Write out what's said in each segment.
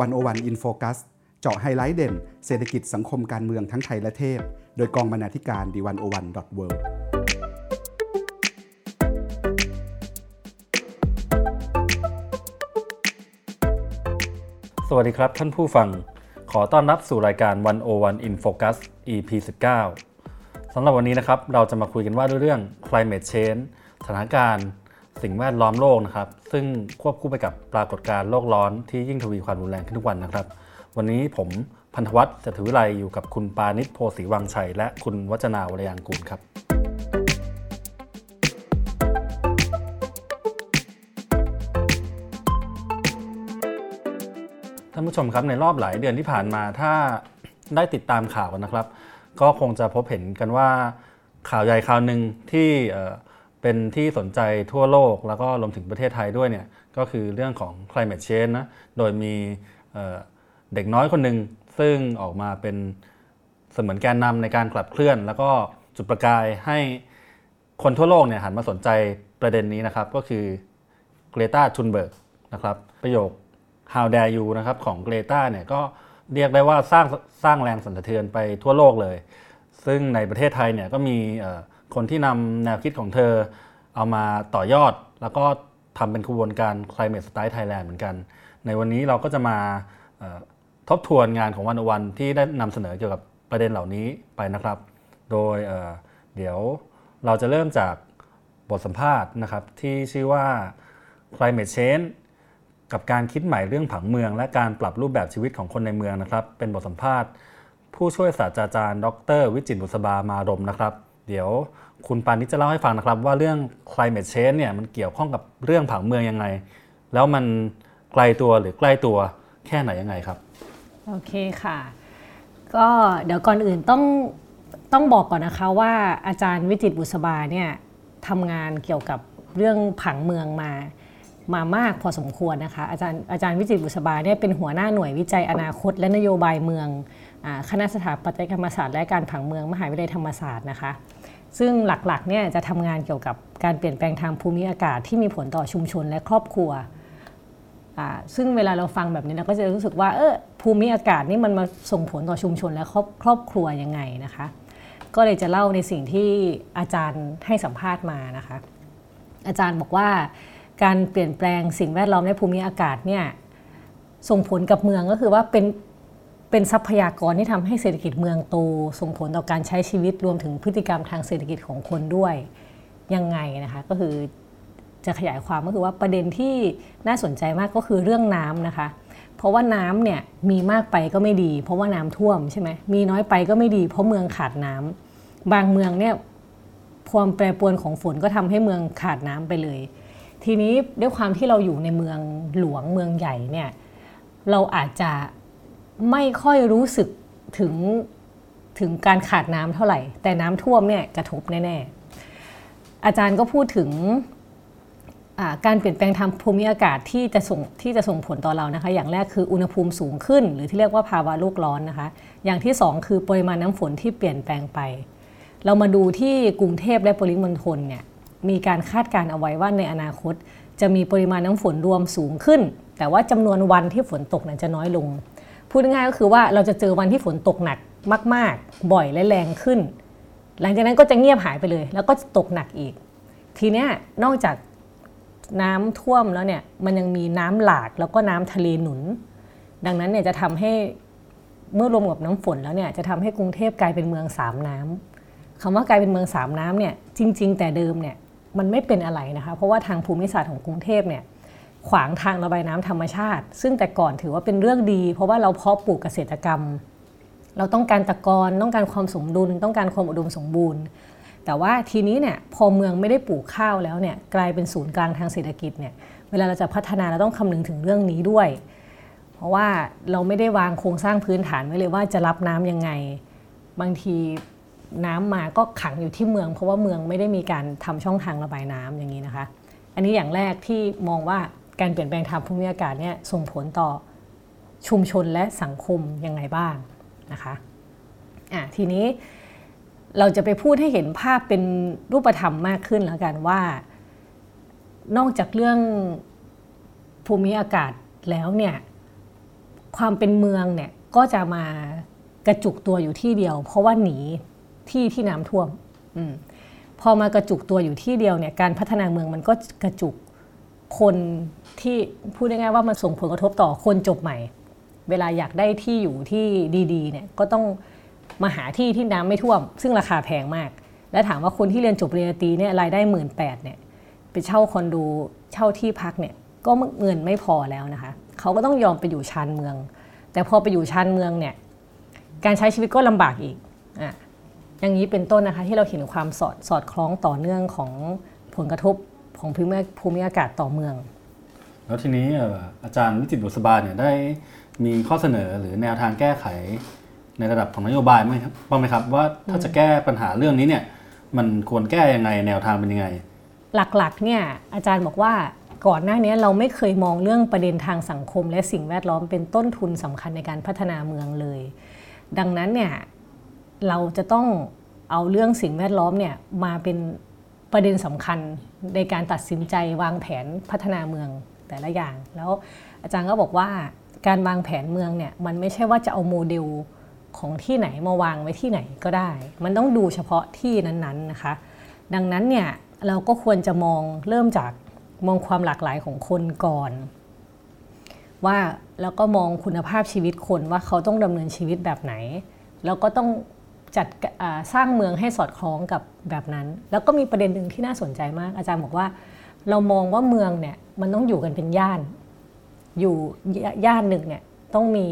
101 In Focus เจาะไฮไลท์เด่น เศรษฐกิจสังคมการเมืองทั้งไทยและเทศโดยกองบรรณาธิการ The101.world วัสดีครับท่านผู้ฟัง ขอต้อนรับสู่รายการ 101 in Focus EP 19สำหรับวันนี้นะครับ เราจะมาคุยกันว่าด้วยเรื่อง climate change สถานการณ์ สิ่งแวดล้อมโลกนะครับ ซึ่งควบคู่ไปกับปรากฏการณ์โลกร้อนที่ยิ่งทวีความรุนแรงขึ้นทุกวันนะครับ วันนี้ผมพันธวัฒน์จะถือวิไลอยู่กับคุณปานิชโพสีวังชัย และคุณวัจนาวรยางกูลครับท่านผู้ชมครับในรอบหลายเดือนที่ผ่านมาถ้าได้ติดตามข่าวกันนะครับ ก็คงจะพบเห็นกันว่าข่าวใหญ่ข่าวหนึ่งที่ เป็นที่สนใจทั่วโลก แล้วก็รวมถึงประเทศไทยด้วยเนี่ยก็คือเรื่องของ climate change นะโดยมีเด็กน้อยคนหนึ่งซึ่งออกมาเป็นเสมือนแกนนำในการกลับเคลื่อน แล้วก็จุดประกายให้คนทั่วโลกเนี่ยหันมาสนใจประเด็นนี้นะครับ ก็คือเกรตาทุนเบิร์กนะครับประโยค How dare you นะครับของเกรตาเนี่ยก็เรียกได้ว่าสร้างสร้างแรงสั่นสะเทือนไปทั่วโลกเลย ซึ่งในประเทศไทยเนี่ยก็มี คนที่นำแนวคิดของเธอ เอามาต่อยอด แล้วก็ทำเป็นขบวนการ Climate Style Thailand เหมือนกัน ในวันนี้เราก็จะมาทบทวนงานของวันวันที่ได้นำเสนอเกี่ยวกับประเด็นเหล่านี้ไปนะครับ โดยเเดี๋ยวเราจะเริ่มจากบทสัมภาษณ์นะครับ ที่ชื่อว่า climate change กับการคิดใหม่เรื่องผังเมือง และการปรับรูปแบบชีวิตของคนในเมืองนะครับ เป็นบทสัมภาษณ์ ผู้ช่วยศาสตราจารย์ ดร วิจิตบุษบามารมนะครับ เดี๋ยวคุณปานิชจะเล่าให้ฟังนะครับ ว่าเรื่อง climate change เนี่ยมันเกี่ยวข้องกับเรื่องผังเมืองยังไง แล้วมันไกลตัวหรือใกล้ตัวแค่ไหนยังไงครับ โอเคค่ะ ก็เดี๋ยวก่อนอื่นต้องต้องบอกก่อนนะคะว่าอาจารย์วิจิตบุษบาเนี่ยทำงานเกี่ยวกับเรื่องผังเมืองมามามากพอสมควรนะคะ อาจารย์อาจารย์วิจิตบุษบาเนี่ยเป็นหัวหน้าหน่วยวิจัยอนาคต และนโยบายเมือง คณะสถาปัตยกรรมศาสตร์และการผังเมืองมหาวิทยาลัยธรรมศาสตร์นะคะ ซึ่งหลักๆเนี่ยจะทำงานเกี่ยวกับการเปลี่ยนแปลงทางภูมิอากาศที่มีผลต่อชุมชนและครอบครัวซึ่งเวลาเราฟังแบบนี้เราก็จะรู้สึกว่าเออภูมิอากาศนี่มันมาส่งผลต่อชุมชนและครอบครอบครัวยังไงนะคะ ก็เลยจะเล่าในสิ่งที่อาจารย์ให้สัมภาษณ์มานะคะ อาจารย์บอกว่าการเปลี่ยนแปลงสิ่งแวดล้อมในภูมิอากาศเนี่ยส่งผลกับเมืองก็คือว่าเป็น เป็นทรัพยากรที่ทำให้เศรษฐกิจเมืองโตส่งผลต่อการใช้ชีวิตรวมถึงพฤติกรรมทางเศรษฐกิจของคนด้วยยังไงนะคะก็คือจะขยายความก็คือว่าประเด็นที่น่าสนใจมากก็คือเรื่องน้ำนะคะ เพราะว่าน้ำเนี่ยมีมากไปก็ไม่ดี เพราะว่าน้ำท่วมใช่ไหมมีน้อยไปก็ไม่ดี เพราะเมืองขาดน้ำบางเมืองเนี่ยความแปรปรวนของฝนก็ทำให้เมืองขาดน้ำไปเลย ทีนี้ด้วยความที่เราอยู่ในเมืองหลวงเมืองใหญ่เนี่ยเราอาจจะ ไม่ค่อยรู้สึกถึงถึงการขาดน้ำเท่าไหร่ แต่น้ำท่วมเนี่ยกระทบแน่ๆ อาจารย์ก็พูดถึงการเปลี่ยนแปลงทางภูมิอากาศที่จะส่งที่จะส่งผลต่อเรานะคะ อย่างแรกคืออุณหภูมิสูงขึ้น หรือที่เรียกว่าภาวะโลกร้อนนะคะ อย่างที่ 2 คือปริมาณน้ำฝนที่เปลี่ยนแปลงไป เรามาดูที่กรุงเทพและปริมณฑลเนี่ยมีการคาดการณ์เอาไว้ว่าในอนาคต จะมีปริมาณน้ำฝนรวมสูงขึ้น แต่ว่าจำนวนวันที่ฝนตกนั้นจะน้อยลง พูดง่ายก็คือว่าเราจะเจอวันที่ฝนตกหนักมาก ๆ บ่อยและแรงขึ้น หลังจากนั้นก็จะเงียบหายไปเลย แล้วก็ตกหนักอีก ทีเนี้ยนอกจากน้ำท่วมแล้วเนี่ยมันยังมีน้ำหลากแล้วก็น้ำทะเลหนุน ดังนั้นเนี่ยจะทำให้เมื่อรวมกับน้ำฝนแล้วเนี่ยจะทำให้กรุงเทพกลายเป็นเมืองสามน้ำคำว่ากลายเป็นเมืองสามน้ำเนี่ยจริง ๆ แต่เดิมเนี่ยมันไม่เป็นอะไรนะคะเพราะว่าทางภูมิศาสตร์ของกรุงเทพเนี่ย ขวางทางระบายน้ำธรรมชาติ ซึ่งแต่ก่อนถือว่าเป็นเรื่องดี เพราะว่าเราเพาะปลูกเกษตรกรรม เราต้องการตะกอนต้องการความสมดุล ต้องการความอุดมสมบูรณ์ แต่ว่าทีนี้เนี่ยพอเมืองไม่ได้ปลูกข้าวแล้วเนี่ยกลายเป็นศูนย์กลางทางเศรษฐกิจเนี่ยเวลาเราจะพัฒนาเราต้องคำนึงถึงเรื่องนี้ด้วย เพราะว่าเราไม่ได้วางโครงสร้างพื้นฐานไว้เลยว่าจะรับน้ำยังไง บางทีน้ำมาก็ขังอยู่ที่เมือง เพราะว่าเมืองไม่ได้มีการทำช่องทางระบายน้ำอย่างนี้นะคะ อันนี้อย่างแรกที่มองว่า การเปลี่ยนแปลงทางภูมิอากาศเนี่ยส่งผลต่อชุมชนและสังคมยังไงบ้างนะคะอะทีนี้เราจะไปพูดให้เห็นภาพเป็นรูปธรรมมากขึ้นแล้วกันว่า นอกจากเรื่องภูมิอากาศแล้วเนี่ยความเป็นเมืองเนี่ยก็จะมากระจุกตัวอยู่ที่เดียว เพราะว่าหนีที่ที่น้ำท่วมอมพอมากระจุกตัวอยู่ที่เดียวเนี่ยการพัฒนาเมืองมันก็กระจุกคน ที่พูดง่ายๆว่ามันส่งผลกระทบต่อคนจบใหม่ เวลาอยากได้ที่อยู่ที่ดีๆเนี่ยก็ต้องมาหาที่ที่น้ำไม่ท่วม ซึ่งราคาแพงมาก และถามว่าคนที่เรียนจบปริญญาตรีเนี่ยรายได้หมื่นแปดเนี่ยไปเช่าคอนโดเช่าที่พักเนี่ยก็เงินไม่พอแล้วนะคะเขาก็ต้องยอมไปอยู่ชานเมือง แต่พอไปอยู่ชานเมืองเนี่ยการใช้ชีวิตก็ลำบากอีกอะอย่างนี้เป็นต้นนะคะที่เราเห็นความสอดสอดคล้องต่อเนื่องของผลกระทบของภูมิภูมิอากาศต่อเมือง แล้วทีนี้อาจารย์วิจิตบุษบาเนี่ยได้มีข้อเสนอหรือแนวทางแก้ไขในระดับของนโยบายไหมครับบ้างไหมครับว่าถ้าจะแก้ปัญหาเรื่องนี้เนี่ยมันควรแก้ยังไงแนวทางเป็นยังไง หลักๆเนี่ยอาจารย์บอกว่าก่อนหน้านี้เราไม่เคยมองเรื่องประเด็นทางสังคม และสิ่งแวดล้อมเป็นต้นทุนสำคัญในการพัฒนาเมืองเลย ดังนั้นเนี่ยเราจะต้องเอาเรื่องสิ่งแวดล้อมเนี่ยมาเป็นประเด็นสำคัญในการตัดสินใจวางแผนพัฒนาเมือง แต่ละอย่าง แล้วอาจารย์ก็บอกว่าการวางแผนเมืองเนี่ยมันไม่ใช่ว่าจะเอาโมเดลของที่ไหนมาวางไว้ที่ไหนก็ได้ มันต้องดูเฉพาะที่นั้นๆนะคะ ดังนั้นเนี่ยเราก็ควรจะมองเริ่มจากมองความหลากหลายของคนก่อน ว่าแล้วก็มองคุณภาพชีวิตคนว่าเขาต้องดำเนินชีวิตแบบไหน แล้วก็ต้องจัดสร้างเมืองให้สอดคล้องกับแบบนั้น แล้วก็มีประเด็นหนึ่งที่น่าสนใจมาก อาจารย์บอกว่า เรามองว่าเมืองเนี่ยมันต้องอยู่กันเป็นย่าน อยู่ย่านหนึ่งเนี่ยต้องมี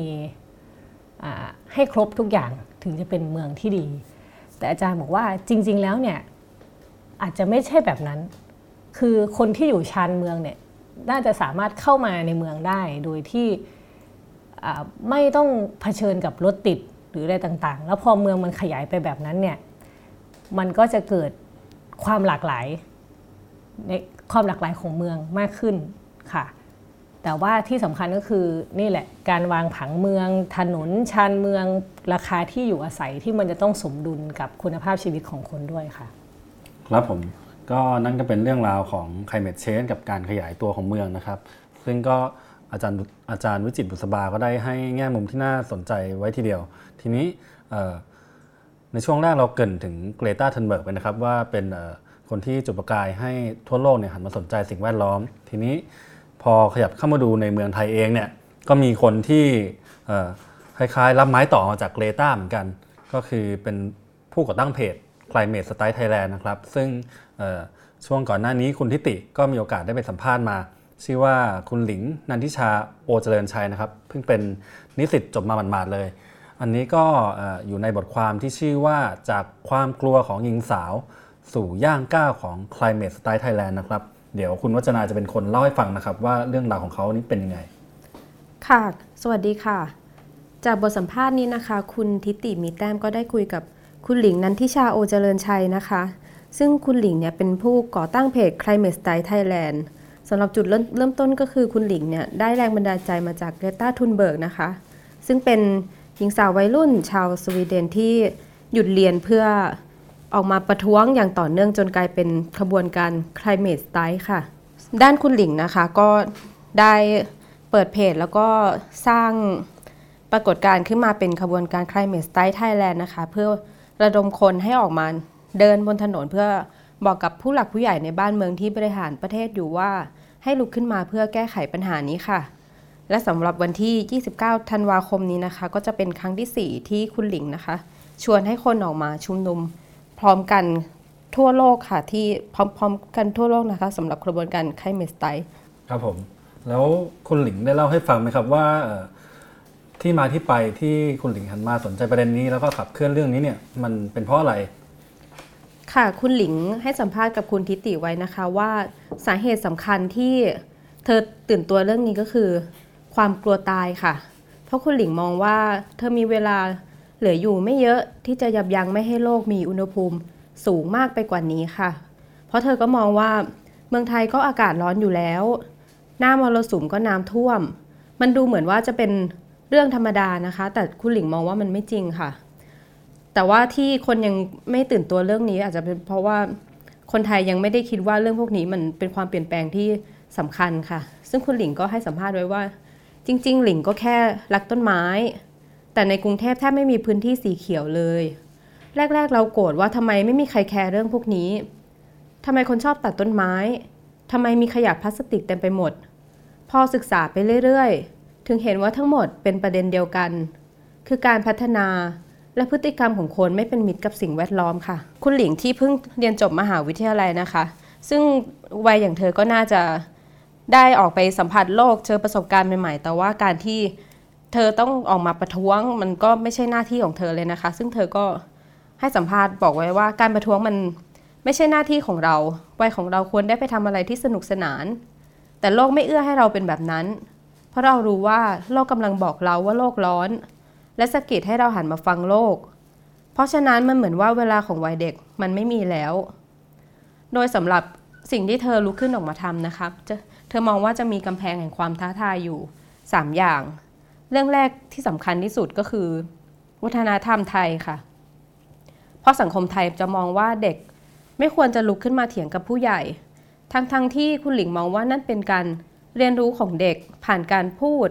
ให้ครบทุกอย่างถึงจะเป็นเมืองที่ดี แต่อาจารย์บอกว่าจริง ๆ แล้วเนี่ยอาจจะไม่ใช่แบบนั้น คือคนที่อยู่ชานเมืองเนี่ยน่าจะสามารถเข้ามาในเมืองได้โดยที่ไม่ต้องเผชิญกับรถติดหรืออะไรต่างๆ แล้วพอเมืองมันขยายไปแบบนั้นเนี่ยมันก็จะเกิดความหลากหลายใน ความหลากหลายของเมืองมากขึ้นค่ะ แต่ว่าที่สำคัญก็คือนี่แหละการวางผังเมือง ถนนชานเมืองราคาที่อยู่อาศัยที่มันจะต้องสมดุลกับคุณภาพชีวิตของคนด้วยค่ะ ครับผมก็นั่นก็เป็นเรื่องราวของ climate change กับการขยายตัวของเมืองนะครับ ซึ่งก็อาจารย์อาจารย์วิจิตบุษบาก็ได้ให้แง่มุมที่น่าสนใจไว้ทีเดียว ทีนี้ในช่วงแรกเราเกินถึงเกรตาเทนเบิร์กไปนะครับว่าเป็น คนที่จุดประกายให้ทั่วโลกเนี่ยหันมาสนใจสิ่งแวดล้อม ทีนี้พอขยับเข้ามาดูในเมืองไทยเองเนี่ยก็มีคนที่คล้ายๆ รับไม้ต่อมาจากเกรตาเหมือนกัน ก็คือเป็นผู้ก่อตั้งเพจ Climate Style Thailand นะครับ ซึ่งช่วงก่อนหน้านี้คุณทิติก็มีโอกาสได้ไปสัมภาษณ์มา ชื่อว่าคุณหลิงนันทิชาโอเจริญชัยนะครับ เพิ่งเป็นนิสิตจบมาหมาดๆเลย อันนี้ก็อยู่ในบทความที่ชื่อว่าจากความกลัวของหญิงสาว สู่ย่างก้าวของ Climate Style Thailand นะครับ เดี๋ยวคุณวัจนาจะเป็นคนเล่าให้ฟังนะครับ ว่าเรื่องราวของเขานี้เป็นยังไง ค่ะ สวัสดีค่ะ จากบทสัมภาษณ์นี้นะคะ คุณทิติมีแต้มก็ได้คุยกับคุณหลิงนันทิชาโอเจริญชัยนะคะ ซึ่งคุณหลิงเนี่ยเป็นผู้ก่อตั้งเพจ Climate Style Thailand สำหรับจุดเริ่มต้นก็คือคุณหลิงเนี่ยได้แรงบันดาลใจมาจากเกรตาทุนเบิร์กนะคะ ซึ่งเป็นหญิงสาววัยรุ่นชาวสวีเดนที่หยุดเรียนเพื่อ ออกมาประท้วงอย่างต่อเนื่องจนกลายเป็นขบวนการ Climate Style ค่ะ ด้านคุณหลิงนะคะก็ได้เปิดเพจแล้วก็สร้างปรากฏการณ์ขึ้นมาเป็นขบวนการ Climate Style Thailand นะคะ เพื่อระดมคนให้ออกมาเดินบนถนนเพื่อบอกกับผู้หลักผู้ใหญ่ในบ้านเมืองที่บริหารประเทศอยู่ว่า ให้ลุกขึ้นมาเพื่อแก้ไขปัญหานี้ค่ะ และสำหรับวันที่ 29 ธันวาคมนี้นะคะ ก็จะเป็นครั้งที่ 4 ที่คุณหลิงนะคะ ชวนให้คนออกมาชุมนุม พร้อมกันทั่วโลกค่ะที่พร้อมๆกันทั่วโลกนะคะสำหรับกระบวนการไคเมสไตครับผมแล้วคุณหลิงได้เล่าให้ฟังไหมครับว่าที่มาที่ไปที่คุณหลิงหันมาสนใจประเด็นนี้ แล้วก็ขับเคลื่อนเรื่องนี้เนี่ยมันเป็นเพราะอะไร ค่ะคุณหลิงให้สัมภาษณ์กับคุณทิติไว้นะคะว่าสาเหตุสำคัญที่เธอตื่นตัวเรื่องนี้ก็คือ ความกลัวตายค่ะ เพราะคุณหลิงมองว่าเธอมีเวลา เหลืออยู่ไม่เยอะที่จะยับยั้งไม่ให้โลกมีอุณหภูมิสูงมากไปกว่านี้ค่ะ เพราะเธอก็มองว่าเมืองไทยก็อากาศร้อนอยู่แล้ว หน้ามรสุมก็น้ำท่วม มันดูเหมือนว่าจะเป็นเรื่องธรรมดานะคะ แต่คุณหลิงมองว่ามันไม่จริงค่ะ แต่ว่าที่คนยังไม่ตื่นตัวเรื่องนี้อาจจะเป็นเพราะว่าคนไทยยังไม่ได้คิดว่าเรื่องพวกนี้มันเป็นความเปลี่ยนแปลงที่สำคัญค่ะ ซึ่งคุณหลิงก็ให้สัมภาษณ์ไว้ว่า จริง ๆ หลิงก็แค่รักต้นไม้ แต่ในกรุงเทพแทบไม่มีพื้นที่สีเขียวเลย แรก ๆ เราโกรธว่าทำไมไม่มีใครแคร์เรื่องพวกนี้ทำไมคนชอบตัดต้นไม้ทำไมมีขยะพลาสติกเต็มไปหมด พอศึกษาไปเรื่อยๆ ถึงเห็นว่าทั้งหมดเป็นประเด็นเดียวกัน คือการพัฒนาและพฤติกรรมของคนไม่เป็นมิตรกับสิ่งแวดล้อมค่ะ คุณหลิงที่เพิ่งเรียนจบมหาวิทยาลัยนะคะ ซึ่งวัยอย่างเธอก็น่าจะได้ออกไปสัมผัสโลกเจอประสบการณ์ใหม่ๆ แต่ว่าการที่ เธอต้องออกมาประท้วงมันก็ไม่ใช่หน้าที่ของเธอเลยนะคะ ซึ่งเธอก็ให้สัมภาษณ์บอกไว้ว่าการประท้วงมันไม่ใช่หน้าที่ของเรา วัยของเราควรได้ไปทำอะไรที่สนุกสนาน แต่โลกไม่เอื้อให้เราเป็นแบบนั้น เพราะเรารู้ว่าโลกกำลังบอกเราว่าโลกร้อน และสะกิดให้เราหันมาฟังโลก เพราะฉะนั้นมันเหมือนว่าเวลาของวัยเด็กมันไม่มีแล้ว โดยสำหรับสิ่งที่เธอลุกขึ้นออกมาทำนะครับจะเธอมองว่าจะมีกำแพงแห่งความท้าทายอยู่ 3 อย่าง เรื่องแรกที่สำคัญที่สุดก็คือ วัฒนธรรมไทยค่ะ เพราะสังคมไทยจะมองว่าเด็กไม่ควรจะลุกขึ้นมาเถียงกับผู้ใหญ่ ทั้งๆทที่คุณหลิงมองว่านั่นเป็นการเรียนรู้ของเด็กผ่านการพูด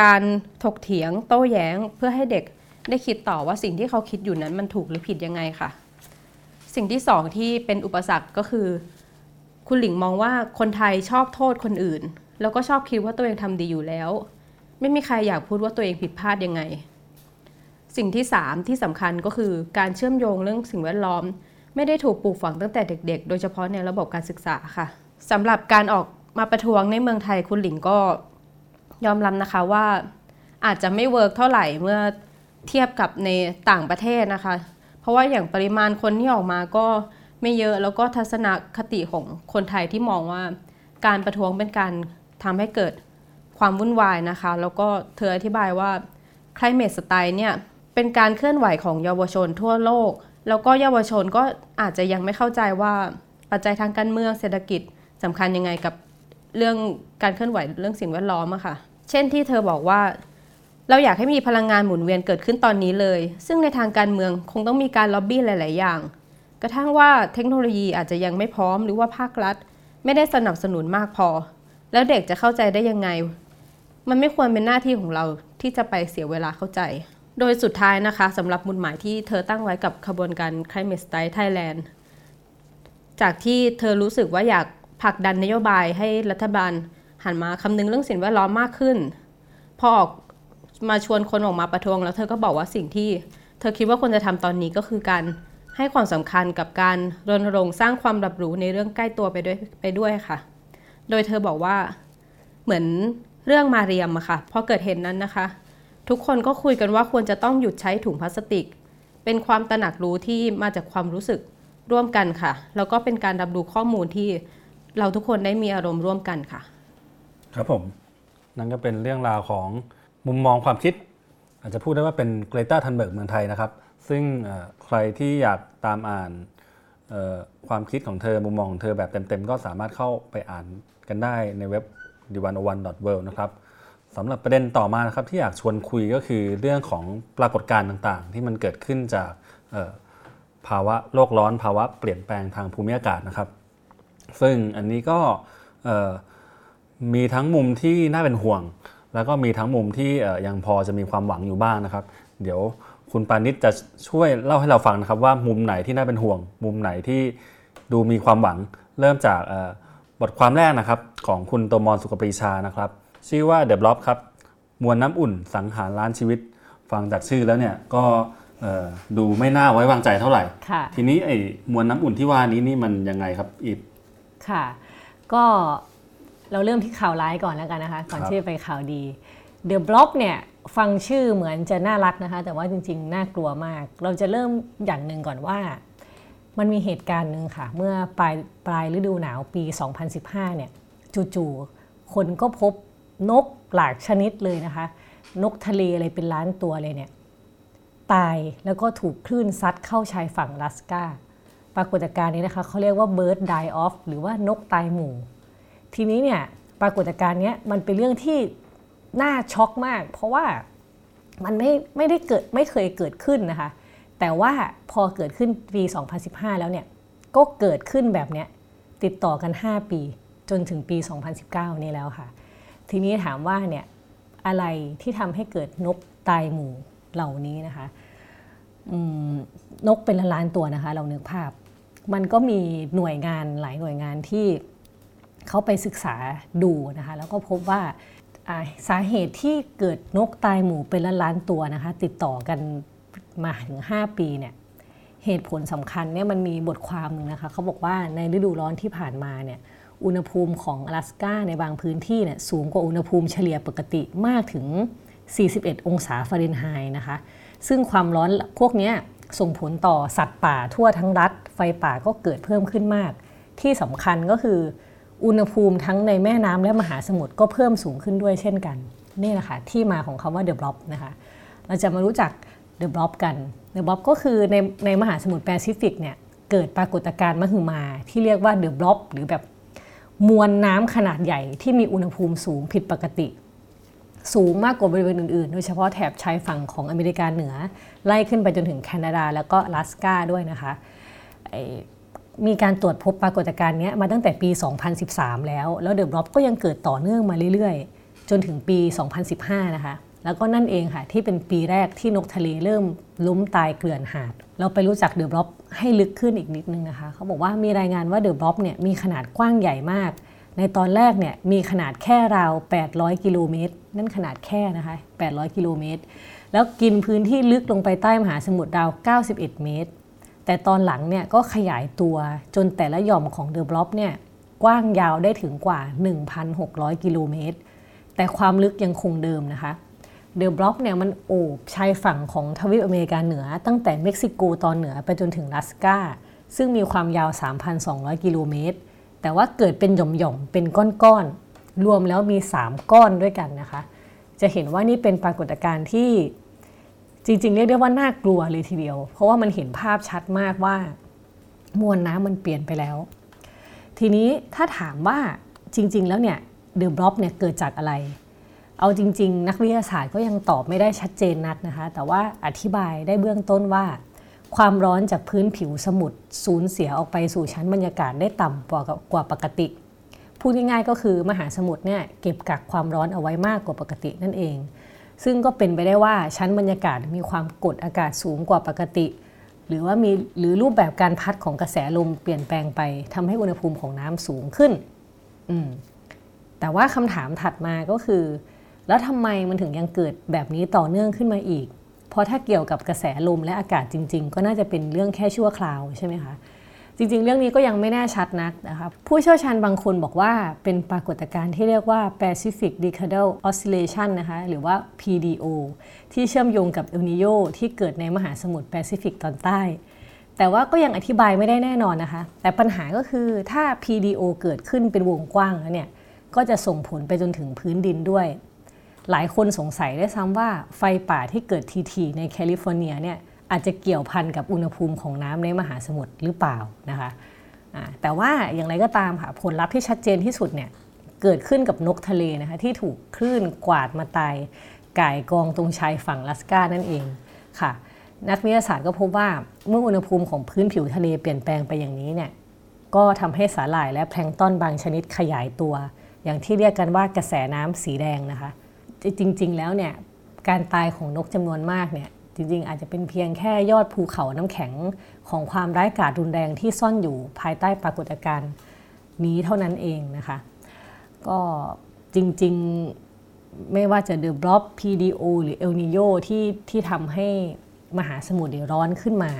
การถกเถียง โต้แย้ง เพื่อให้เด็กได้คิดต่อว่าสิ่งที่เขาคิดอยู่นั้นมันถูกหรือผิดยังไงค่ะ สิ่งที่สองที่เป็นอุปสรรคก็คือ คุณหลิงมองว่าคนไทยชอบโทษคนอื่น แล้วก็ชอบคิดว่าตัวเองทำดีอยู่แล้ว ไม่มีใครอยากพูดว่าตัวเองผิดพลาดยังไง สิ่งที่สามที่สำคัญก็คือการเชื่อมโยงเรื่องสิ่งแวดล้อม ไม่ได้ถูกปลูกฝังตั้งแต่เด็ก ๆ โดยเฉพาะในระบบการศึกษาค่ะสำหรับการออกมาประท้วงในเมืองไทยคุณหลิงก็ยอมรับนะคะว่าอาจจะไม่ work เท่าไหร่เมื่อเทียบกับในต่างประเทศนะคะ เพราะว่าอย่างปริมาณคนที่ออกมาก็ไม่เยอะแล้วก็ทัศนคติของคนไทยที่มองว่า การประท้วงเป็นการทำให้เกิด ความวุ่นวายนะคะ แล้วก็เธออธิบายว่า climate strike เนี่ยเป็นการเคลื่อนไหวของเยาวชนทั่วโลก แล้วก็เยาวชนก็อาจจะยังไม่เข้าใจว่าปัจจัยทางการเมืองเศรษฐกิจสำคัญยังไงกับเรื่องการเคลื่อนไหวเรื่องสิ่งแวดล้อมอะค่ะ เช่นที่เธอบอกว่า เราอยากให้มีพลังงานหมุนเวียนเกิดขึ้นตอนนี้เลย ซึ่งในทางการเมืองคงต้องมีการล็อบบี้หลาย ๆ อย่าง กระทั่งว่าเทคโนโลยีอาจจะยังไม่พร้อมหรือว่าภาครัฐ ไม่ได้สนับสนุนมากพอ แล้วเด็กจะเข้าใจได้ยังไง มันไม่ควรเป็นหน้าที่ของเราที่จะไปเสียเวลาเข้าใจ โดยสุดท้ายนะคะสำหรับมุลหมายที่เธอตั้งไว้กับขบวนการ Climate Style Thailand จากที่เธอรู้สึกว่าอยากผลักดันนโยบายให้รัฐบาลหันมาคำนึงเรื่องสิ่งแวดล้อมมากขึ้น พอออกมาชวนคนออกมาประท้วงแล้วเธอก็บอกว่าสิ่งที่ เธอคิดว่าควรจะทำตอนนี้ก็คือการให้ความสำคัญกับการรณรงค์สร้างความรับรู้ในเรื่องใกล้ตัวไปด้วยไปด้วยค่ะ โดยเธอบอกว่าเหมือน เรื่องมาเรียมอะค่ะพอเกิดเหตุนนั้นนะคะ ทุกคนก็คุยกันว่าควรจะต้องหยุดใช้ถุงพลาสติก เป็นความตระหนักรู้ที่มาจากความรู้สึกร่วมกันค่ะ แล้วก็เป็นการรับรู้ข้อมูลที่เราทุกคนได้มีอารมณ์ร่วมกันค่ะ ครับผมนั่นก็เป็นเรื่องราวของมุมมองความคิด อาจจะพูดได้ว่าเป็นเกรตาทันเบิร์กเมืองไทยนะครับ ซึ่งใครที่อยากตามอ่านความคิดของเธอมุมมองของเธอแบบเต็มๆ ก็สามารถเข้าไปอ่านกันได้ในเว็บ d 1 0 1 w o r l d นะครับสำหรับประเด็นต่อมานะครับที่อยากชวนคุยก็คือเรื่องของปรากฏการณ์ต่างๆ ที่มันเกิดขึ้นจากภาวะโลกร้อนภาวะเปลี่ยนแปลงทางภูมิอากาศนะครับ ซึ่งอันนี้ก็มีทั้งมุมที่น่าเป็นห่วง แล้วก็มีทั้งมุมที่ยังพอจะมีความหวังอยู่บ้างนะครับ เดี๋ยวคุณปานิชจะช่วยเล่าให้เราฟังนะครับว่ามุมไหนที่น่าเป็นห่วง มุมไหนที่ดูมีความหวังเริ่มจาก บทความแรกนะครับของคุณโตมอนสุขปรีชานะครับ ชื่อว่าเดบล็อบครับมวลน้ำอุ่นสังหารล้านชีวิต ฟังจากชื่อแล้วเนี่ยก็ดูไม่น่าไว้วางใจเท่าไหร่ ทีนี้ไอ้มวลน้ำอุ่นที่ว่านี้นี่มันยังไงครับอีฟค่ะ ก็เราเริ่มที่ข่าวร้ายก่อนแล้วกันนะคะ ก่อนที่จะไปข่าวดี The Block เนี่ยฟังชื่อเหมือนจะน่ารักนะคะ แต่ว่าจริงๆ น่ากลัวมาก เราจะเริ่มอย่างหนึ่งก่อนว่า มันมีเหตุการณ์หนึ่งค่ะ เมื่อปลายปลายฤดูหนาวปี 2015 เนี่ยจู่ๆคนก็พบนกหลากชนิดเลยนะคะ นกทะเลอะไรเป็นล้านตัวเลยเนี่ยตายแล้วก็ถูกคลื่นซัดเข้าชายฝั่งลัสกาปรากฏการณ์นี้นะคะเขาเรียกว่า bird die off หรือว่านกตายหมู่ ทีนี้เนี่ยปรากฏการณ์นี้มันเป็นเรื่องที่น่าช็อกมาก เพราะว่ามันไม่ไม่ได้เกิดไม่เคยเกิดขึ้นนะคะ แต่ว่าพอเกิดขึ้นปี 2015 แล้วเนี่ยก็เกิดขึ้นแบบเนี้ยติดต่อกัน 5 ปีจนถึงปี 2019 นี่แล้วค่ะ ทีนี้ถามว่าเนี่ยอะไรที่ทำให้เกิดนกตายหมู่เหล่านี้นะคะนกเป็นล้านตัวนะคะ เราเนึกภาพ มันก็มีหน่วยงานหลายหน่วยงานที่เขาไปศึกษาดูนะคะ แล้วก็พบว่าสาเหตุที่เกิดนกตายหมู่เป็นล้านล้านตัวนะคะ ติดต่อกัน มาถึง 5 ปีเนี่ยเหตุผลสำคัญเนี่ยมันมีบทความหนึ่งนะคะเขาบอกว่าในฤดูร้อนที่ผ่านมาเนี่ยอุณหภูมิของ阿拉สกาในบางพื้นที่เนี่ยสูงกว่าอุณหภูมิเฉลี่ยปกติมากถึง 41 องศาฟาเรนไฮต์นะคะ ซึ่งความร้อนพวกนี้ส่งผลต่อสัตว์ป่าทั่วทั้งรัฐ ไฟป่าก็เกิดเพิ่มขึ้นมาก ที่สำคัญก็คืออุณหภูมิทั้งในแม่น้ำและมหาสมุทรก็เพิ่มสูงขึ้นด้วยเช่นกัน นี่แหละค่ะที่มาของคำว่า The Blob นะคะ เราจะมารู้จัก The Blob กัน The Blob ก็คือในในมหาสมุทรแปซิฟิกเนี่ยเกิดปรากฏการณ์มหึมาที่เรียกว่า The Blob หรือแบบมวลน้ำขนาดใหญ่ที่มีอุณหภูมิสูงผิดปกติ สูงมากกว่าบริเวณอื่นๆ โดยเฉพาะแถบชายฝั่งของอเมริกาเหนือ ไล่ขึ้นไปจนถึงแคนาดาแล้วก็ลาสกาด้วยนะคะมีการตรวจพบปรากฏการณ์นี้มาตั้งแต่ปี 2013 แล้ว แล้วเดอะบล็อบก็ยังเกิดต่อเนื่องมาเรื่อยๆ จนถึงปี 2015 นะคะ แล้วก็นั่นเองค่ะที่เป็นปีแรกที่นกทะเลเริ่มล้มตายเกลื่อนหาด เราไปรู้จักเดอะบล็อบให้ลึกขึ้นอีกนิดนึงนะคะ เขาบอกว่ามีรายงานว่าเดอะบล็อบเนี่ยมีขนาดกว้างใหญ่มาก ในตอนแรกเนี่ยมีขนาดแค่ราว 800 กิโลเมตร นั่นขนาดแค่นะคะ 800 กิโลเมตร แล้วกินพื้นที่ลึกลงไปใต้มหาสมุทรราว 91 เมตร แต่ตอนหลังเนี่ยก็ขยายตัวจนแต่ละหย่อมของ The Blob เนี่ยกว้างยาวได้ถึงกว่า 1,600 กิโลเมตร แต่ความลึกยังคงเดิมนะคะ The Blob เนี่ยมันโอบชายฝั่งของทวีปอเมริกาเหนือ ตั้งแต่เม็กซิโกตอนเหนือไปจนถึงอลาสกาซึ่งมีความยาว 3,200 กิโลเมตร แต่ว่าเกิดเป็นหย่อมๆ เป็นก้อนๆ รวมแล้วมี 3 ก้อนด้วยกันนะคะ จะเห็นว่านี่เป็นปรากฏการณ์ที่จริงๆ เรียกได้ว่าน่ากลัวเลยทีเดียว เพราะว่ามันเห็นภาพชัดมากว่า มวลน้ำมันเปลี่ยนไปแล้ว ทีนี้ถ้าถามว่าจริง ๆ แล้วเนี่ยเดอะบล็อบเนี่ยเกิดจากอะไร เอาจริง ๆ นักวิทยาศาสตร์ก็ยังตอบไม่ได้ชัดเจนนักนะคะ แต่ว่าอธิบายได้เบื้องต้นว่า ความร้อนจากพื้นผิวสมุทรสูญเสียออกไปสู่ชั้นบรรยากาศได้ต่ำกว่ากว่าปกติ พูดง่ายๆก็คือมหาสมุทรเนี่ยเก็บกักความร้อนเอาไว้มากกว่าปกตินั่นเอง ซึ่งก็เป็นไปได้ว่าชั้นบรรยากาศมีความกดอากาศสูงกว่าปกติ หรือว่ามีหรือรูปแบบการพัดของกระแสลมเปลี่ยนแปลงไปทำให้อุณหภูมิของน้ำสูงขึ้น อืมแต่ว่าคำถามถัดมาก็คือ แล้วทำไมมันถึงยังเกิดแบบนี้ต่อเนื่องขึ้นมาอีก เพราะถ้าเกี่ยวกับกระแสลมและอากาศจริง ๆ ก็น่าจะเป็นเรื่องแค่ชั่วคราวใช่ไหมคะจริง ๆ เรื่องนี้ก็ยังไม่แน่ชัดนักนะคะผู้เชี่ยวชาญบางคนบอกว่าเป็นปรากฏการณ์ที่เรียกว่า Pacific Decadal Oscillation นะคะหรือว่า PDO ที่เชื่อมโยงกับเอลนิโยที่เกิดในมหาสมุทรแปซิฟิกตอนใต้ แต่ว่าก็ยังอธิบายไม่ได้แน่นอนนะคะ แต่ปัญหาก็คือถ้า PDO เกิดขึ้นเป็นวงกว้างแล้วเนี่ยก็จะส่งผลไปจนถึงพื้นดินด้วย หลายคนสงสัยได้ซ้ำว่าไฟป่าที่เกิดทีๆในแคลิฟอร์เนียเนี่ยอาจจะเกี่ยวพันกับอุณหภูมิของน้ำในมหาสมุทรหรือเปล่านะคะแต่ว่าอย่างไรก็ตามค่ะผลลัพธ์ที่ชัดเจนที่สุดเนี่ยเกิดขึ้นกับนกทะเลนะคะที่ถูกคลื่นกวาดมาตายก่ายกองตรงชายฝั่งลัสกานั่นเองค่ะ นักวิทยาศาสตร์ก็พบว่าเมื่ออุณหภูมิของพื้นผิวทะเลเปลี่ยนแปลงไปอย่างนี้เนี่ยก็ทำให้สาหร่ายและแพลงต้นบางชนิดขยายตัว อย่างที่เรียกกันว่ากระแสน้ำสีแดงนะคะ จริง ๆ แล้วเนี่ยการตายของนกจำนวนมากเนี่ยจริง ๆ อาจจะเป็นเพียงแค่ยอดภูเขาน้ำแข็งของความร้ายกาจรุนแรงที่ซ่อนอยู่ภายใต้ปรากฏการณ์นี้เท่านั้นเองนะคะ ก็จริง ๆ ไม่ว่าจะเดอะบล็อบ PDO หรือเอลนิโยที่ที่ทำให้มหาสมุทรร้อนขึ้นมา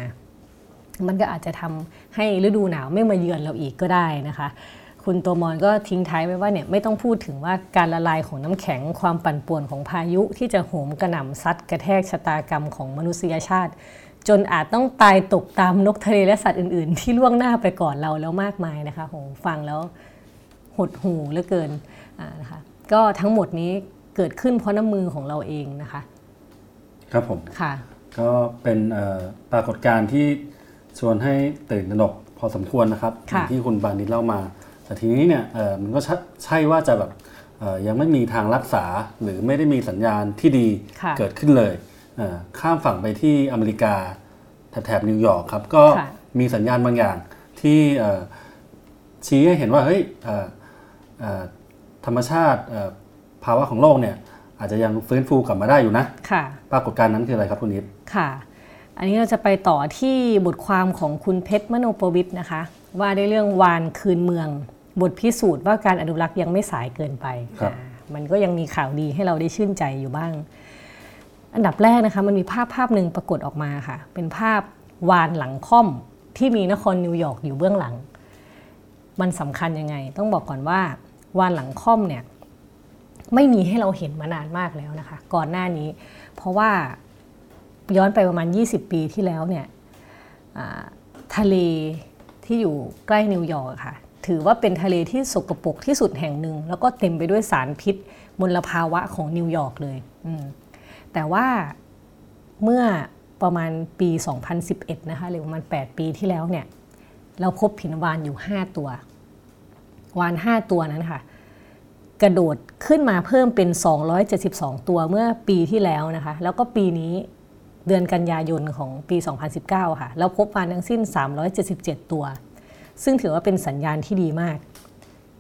มันก็อาจจะทำให้ฤดูหนาวไม่มาเยือนเราอีกก็ได้นะคะ คุณโตมอนก็ทิ้งท้ายไว้ว่าเนี่ยไม่ต้องพูดถึงว่าการละลายของน้ำแข็งความปั่นป่วนของพายุที่จะโหมกระหน่ำซัดกระแทกชะตากรรมของมนุษยชาติ จนอาจต้องตายตกตามนกทะเลและสัตว์อื่น ๆ ที่ล่วงหน้าไปก่อนเราแล้วมากมายนะคะโหฟังแล้วหดหูเหลือเกินนะคะก็ทั้งหมดนี้เกิดขึ้นเพราะน้ำมือของเราเองนะคะ ครับผมค่ะ ก็เป็นปรากฏการณ์ที่ชวนให้ตื่นตระหนกพอสมควรนะครับที่คุณบานิดเล่ามา แต่ทีนี้เนี่ยมันก็ใช่ว่าจะแบบยังไม่มีทางรักษาหรือไม่ได้มีสัญญาณที่ดีเกิดขึ้นเลย ข้ามฝั่งไปที่อเมริกาแถบนิวยอร์กครับ ก็มีสัญญาณบางอย่างที่ชี้ให้เห็นว่าเฮ้ยธรรมชาติภาวะของโลกเนี่ยอาจจะยังฟื้นฟูกลับมาได้อยู่นะค่ะปรากฏการณ์นั้นคืออะไรครับคุณนิดค่ะ อันนี้เราจะไปต่อที่บทความของคุณเพชรมโนประวิทย์นะคะ ว่าในเรื่องวานคืนเมือง บทพิสูจน์ว่าการอนุรักษ์ยังไม่สายเกินไปครับอ่ามันก็ยังมีข่าวดีให้เราได้ชื่นใจอยู่บ้าง อันดับแรกนะคะมันมีภาพภาพหนึ่งปรากฏออกมาค่ะ เป็นภาพวานหลังค่อมที่มีนครนิวยอร์กอยู่เบื้องหลัง มันสำคัญยังไง ต้องบอกก่อนว่าวานหลังค่อมเนี่ยไม่มีให้เราเห็นมานานมากแล้วนะคะ ก่อนหน้านี้ เพราะว่าย้อนไปประมาณ 20 ปีที่แล้วเนี่ยอ่าทะเลที่อยู่ใกล้นิวยอร์กอะค่ะ ถือว่าเป็นทะเลที่สกปรกที่สุดแห่งหนึ่ง แล้วก็เต็มไปด้วยสารพิษมลภาวะของนิวยอร์กเลยแต่ว่าเมื่อประมาณปี 2011 นะคะหรือประมาณ 8 ปีที่แล้วเนี่ย เราพบผินวานอยู่ 5 ตัว วาน 5 ตัวนั้นค่ะ กระโดดขึ้นมาเพิ่มเป็น 272 ตัวเมื่อปีที่แล้วนะคะ แล้วก็ปีนี้เดือนกันยายนของปี 2019 ค่ะแล้วพบวานทั้งสิ้น 377 ตัว ซึ่งถือว่าเป็นสัญญาณที่ดีมาก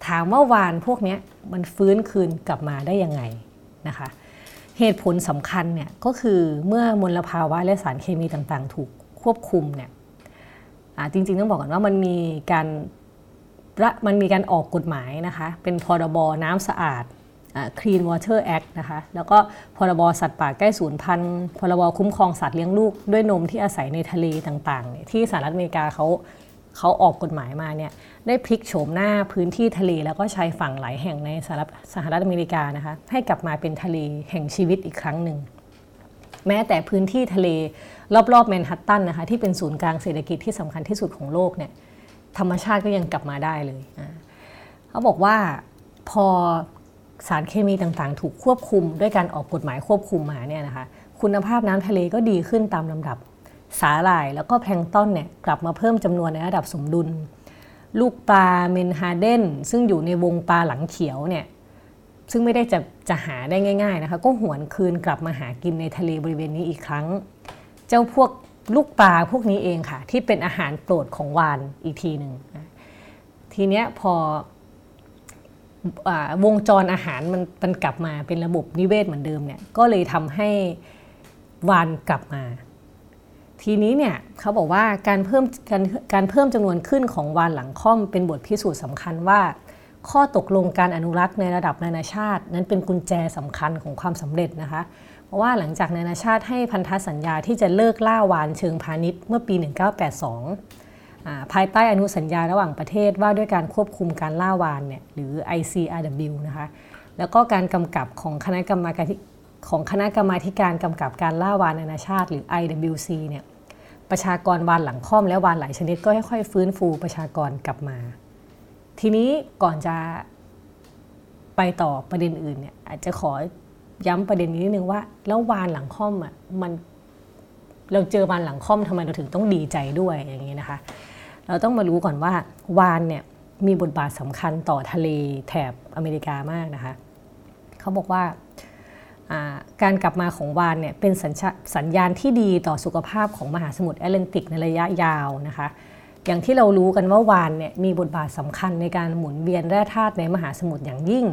ถามว่าวานพวกนี้มันฟื้นคืนกลับมาได้ยังไงนะคะเหตุผลสำคัญเนี่ยก็คือเมื่อมลภาวะและสารเคมีต่างๆ ถูกควบคุมเนี่ยจริงๆต้องบอกก่อนว่ามันมีการระมันมีการออกกฎหมายนะคะเป็นพรบน้ำสะอาดอ Clean Water Act นะคะแล้วก็พรบสัตว์ป่าใกล้สูญพันธุ์พรบคุ้มครองสัตว์เลี้ยงลูกด้วยนมที่อาศัยในทะเลต่างๆ ที่สหรัฐอเมริกาเขา เขาออกกฎหมายมาเนี่ยได้พลิกโฉมหน้าพื้นที่ทะเล แล้วก็ชายฝั่งหลายแห่งในสหรัฐสหรัฐอเมริกานะคะให้กลับมาเป็นทะเลแห่งชีวิตอีกครั้งหนึ่งแม้แต่พื้นที่ทะเลรอบๆแมนฮัตตันนะคะที่เป็นศูนย์กลางเศรษฐกิจที่สำคัญที่สุดของโลกเนี่ยธรรมชาติก็ยังกลับมาได้เลย เขาบอกว่าพอสารเคมีต่างๆ ถูกควบคุมด้วยการออกกฎหมายควบคุมมาเนี่ยนะคะคุณภาพน้ำทะเลก็ดีขึ้นตามลำดับ สาหร่ายแล้วก็แพลงต้นเนี่ยกลับมาเพิ่มจำนวนในระดับสมดุล ลูกปลาเมนฮาเดนซึ่งอยู่ในวงปลาหลังเขียวเนี่ยซึ่งไม่ได้จะจะหาได้ง่ายๆนะคะก็หวนคืนกลับมาหากินในทะเลบริเวณนี้อีกครั้ง เจ้าพวกลูกปลาพวกนี้เองค่ะ ที่เป็นอาหารโปรดของวานอีกทีหนึ่งทีเนี้ยพออวงจรอาหารมันมันกลับมาเป็นระบบนิเวศเหมือนเดิมเนี่ยก็เลยทำให้วานกลับมา ทีนี้เนี่ยเขาบอกว่าการเพิ่มการการเพิ่มจำนวนขึ้นของวานหลังค่อมเป็นบทพิสูจน์สำคัญว่า ข้อตกลงการอนุรักษ์ในระดับนานาชาติ นั้นเป็นกุญแจสำคัญของความสำเร็จนะคะ เพราะว่าหลังจากนานาชาติให้พันธสัญญาที่จะเลิกล่าวานเชิงพาณิชย์เมื่อปี 1982าภายใต้อนุสัญญาระหว่างประเทศว่าด้วยการควบคุมการล่าวานเนี่ยหรือ ICRW นะคะแล้วก็การกำกับของคณะกรรมการของคณะกรรมาธิการกำกับการล่าวานนานาชาติ หรือ IWC เนี่ย ประชากรวานหลังค่อมและวานหลายชนิดก็ค่อยๆฟื้นฟูประชากรกลับมา ทีนี้ก่อนจะไปต่อประเด็นอื่นเนี่ยอาจจะขอย้ำประเด็นนี้นิดนึงว่า แล้ววานหลังค่อมอะมันเราเจอวานหลังค่อมทำไมเราถึงต้องดีใจด้วยอย่างนี้นะคะ เราต้องมารู้ก่อนว่าวานเนี่ยมีบทบาทสำคัญต่อทะเลแถบอเมริกามากนะคะ เขาบอกว่า การกลับมาของวานเนี่ยเป็นสัญสญญาณที่ดีต่อสุขภาพของมหาสมุทรแอตแลนติกในระยะยาวนะคะอย่างที่เรารู้กันว่าวานเนี่ยมีบทบาทสำคัญในการหมุนเวียนแร่ธาตุในมหาสมุทรอย่างยิ่ง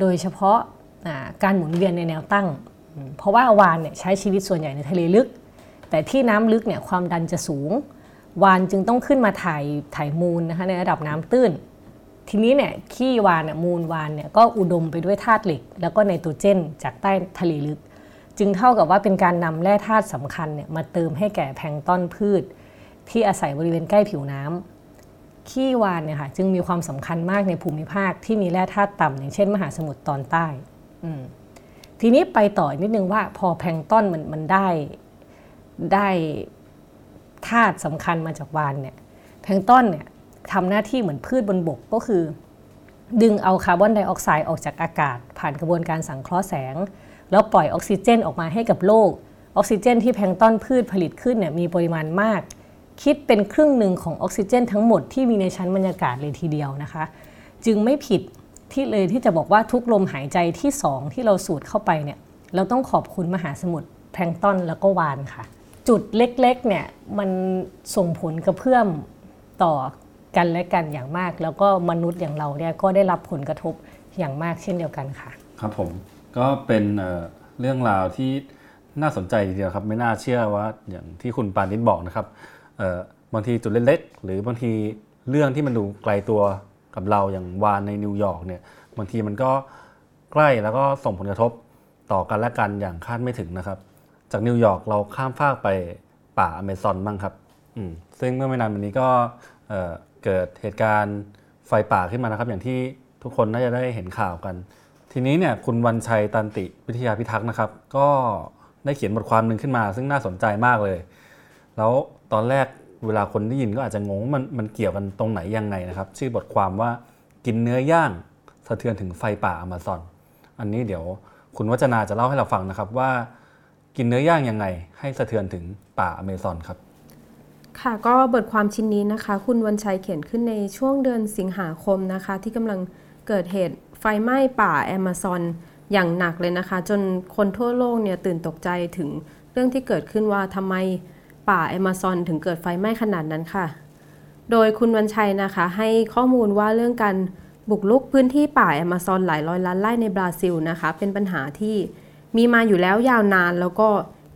โดยเฉพาะการหมุนเวียนในแนวตั้ง เพราะว่าวานเนี่ยใช้ชีวิตส่วนใหญ่ในทะเลลึก แต่ที่น้ำลึกเนี่ยความดันจะสูง วานจึงต้องขึ้นมาถ่ายถ่ายมูลนะคะในระดับน้ำตื้น ทีนี้เนี่ยขี้วานเนี่ยมูลวานเนี่ยก็อุดมไปด้วยธาตุเหล็ก แล้วก็ไนโตรเจน จากใต้ทะเลลึก จึงเท่ากับว่าเป็นการนำแร่ธาตุสำคัญเนี่ยมาเติมให้แก่แพลงต้นพืช ที่อาศัยบริเวณใกล้ผิวน้ำขี้วานเนี่ยค่ะจึงมีความสำคัญมากในภูมิภาคที่มีแร่ธาตุต่ำอย่างเช่น มหาสมุทรตอนใต้ทีนี้ไปต่อนิดนึงว่าพอแพลงต้นมันมันได้ได้ธาตุสำคัญมาจากวานเนี่ยแพลงต้นเนี่ย ทำหน้าที่เหมือนพืชบนบกก็คือ ดึงเอาคาร์บอนไดออกไซด์ออกจากอากาศ ผ่านกระบวนการสังเคราะห์แสง แล้วปล่อยออกซิเจนออกมาให้กับโลก ออกซิเจนที่แพลงต้นพืชผลิตขึ้นเนี่ยมีปริมาณมาก คิดเป็นครึ่งหนึ่งของออกซิเจนทั้งหมดที่มีในชั้นบรรยากาศเลยทีเดียวนะคะ จึงไม่ผิดที่เลยที่จะบอกว่าทุกลมหายใจที่สองที่เราสูดเข้าไปเนี่ยเราต้องขอบคุณมหาสมุทรแพลงก์ตอนแล้วก็วาฬค่ะ จุดเล็กๆเนี่ยมันส่งผลกระเพื่อมต่อ กันและกันอย่างมาก แล้วก็มนุษย์อย่างเราเนี่ยก็ได้รับผลกระทบอย่างมากเช่นเดียวกันค่ะ ครับผมก็เป็นเรื่องราวที่น่าสนใจทีเดียวครับ ไม่น่าเชื่อว่าอย่างที่คุณปานิชบอกนะครับบางทีจุดเล็กๆหรือบางทีเรื่องที่มันดูไกลตัวกับเราอย่างวาฬในนิวยอร์กเนี่ยบางทีมันก็ใกล้แล้วก็ส่งผลกระทบต่อกันและกันอย่างคาดไม่ถึงนะครับ จากนิวยอร์กเราข้ามฟากไปป่าอเมซอนบ้างครับ อืมซึ่งเมื่อไม่นานมานี้ก็ เกิดเหตุการณ์ไฟป่าขึ้นมานะครับ อย่างที่ทุกคนน่าจะได้เห็นข่าวกัน ทีนี้เนี่ยคุณวันชัยตันติวิทยาพิทักษ์นะครับ ก็ได้เขียนบทความหนึ่งขึ้นมา ซึ่งน่าสนใจมากเลย แล้วตอนแรกเวลาคนได้ยินก็อาจจะงงว่ามันมันเกี่ยวกันตรงไหนยังไงนะครับ ชื่อบทความว่ากินเนื้อย่างสะเทือนถึงไฟป่าอเมซอน อันนี้เดี๋ยวคุณวัจนาจะเล่าให้เราฟังนะครับว่า กินเนื้อย่างยังไงให้สะเทือนถึงป่าอเมซอนครับ ค่ะก็บทความชิ้นนี้นะคะ คุณวันชัยเขียนขึ้นในช่วงเดือนสิงหาคมนะคะ ที่กำลังเกิดเหตุไฟไหม้ป่าแอมะซอนอย่างหนักเลยนะคะ จนคนทั่วโลกเนี่ยตื่นตกใจถึงเรื่องที่เกิดขึ้นว่าทำไมป่าแอมะซอนถึงเกิดไฟไหม้ขนาดนั้นค่ะ โดยคุณวันชัยนะคะให้ข้อมูลว่าเรื่องการบุกรุกพื้นที่ป่าแอมะซอนหลายร้อยล้านไร่ในบราซิลนะคะ เป็นปัญหาที่มีมาอยู่แล้วยาวนานแล้วก็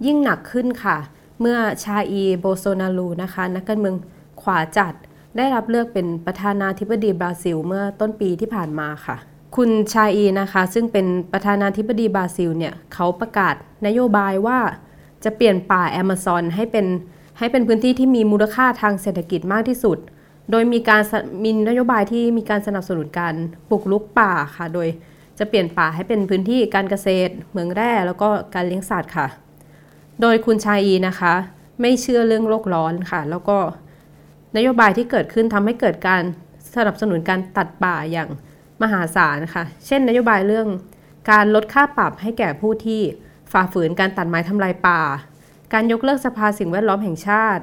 ยิ่งหนักขึ้นค่ะ เมื่อชาอีร์ โบลโซนารูนะคะ นักการเมืองขวาจัด ได้รับเลือกเป็นประธานาธิบดีบราซิล เมื่อต้นปีที่ผ่านมาค่ะ คุณชาอีร์นะคะ ซึ่งเป็นประธานาธิบดีบราซิลเนี่ยเขาประกาศนโยบายว่าจะเปลี่ยนป่าแอมะซอนให้เป็นให้เป็นพื้นที่ที่มีมูลค่าทางเศรษฐกิจมากที่สุด โดยมีการมีนโยบายที่มีการสนับสนุนการปลูกลุกป่าค่ะ โดยจะเปลี่ยนป่าให้เป็นพื้นที่การเกษตรเหมืองแร่แล้วก็การเลี้ยงสัตว์ค่ะ โดยคุณชาอีนะคะ ไม่เชื่อเรื่องโลกร้อนค่ะ แล้วก็นโยบายที่เกิดขึ้นทำให้เกิดการสนับสนุนการตัดป่าอย่างมหาศาลค่ะ เช่น นโยบายเรื่องการลดค่าปรับให้แก่ผู้ที่ฝ่าฝืนการตัดไม้ทำลายป่า การยกเลิกสภาสิ่งแวดล้อมแห่งชาติ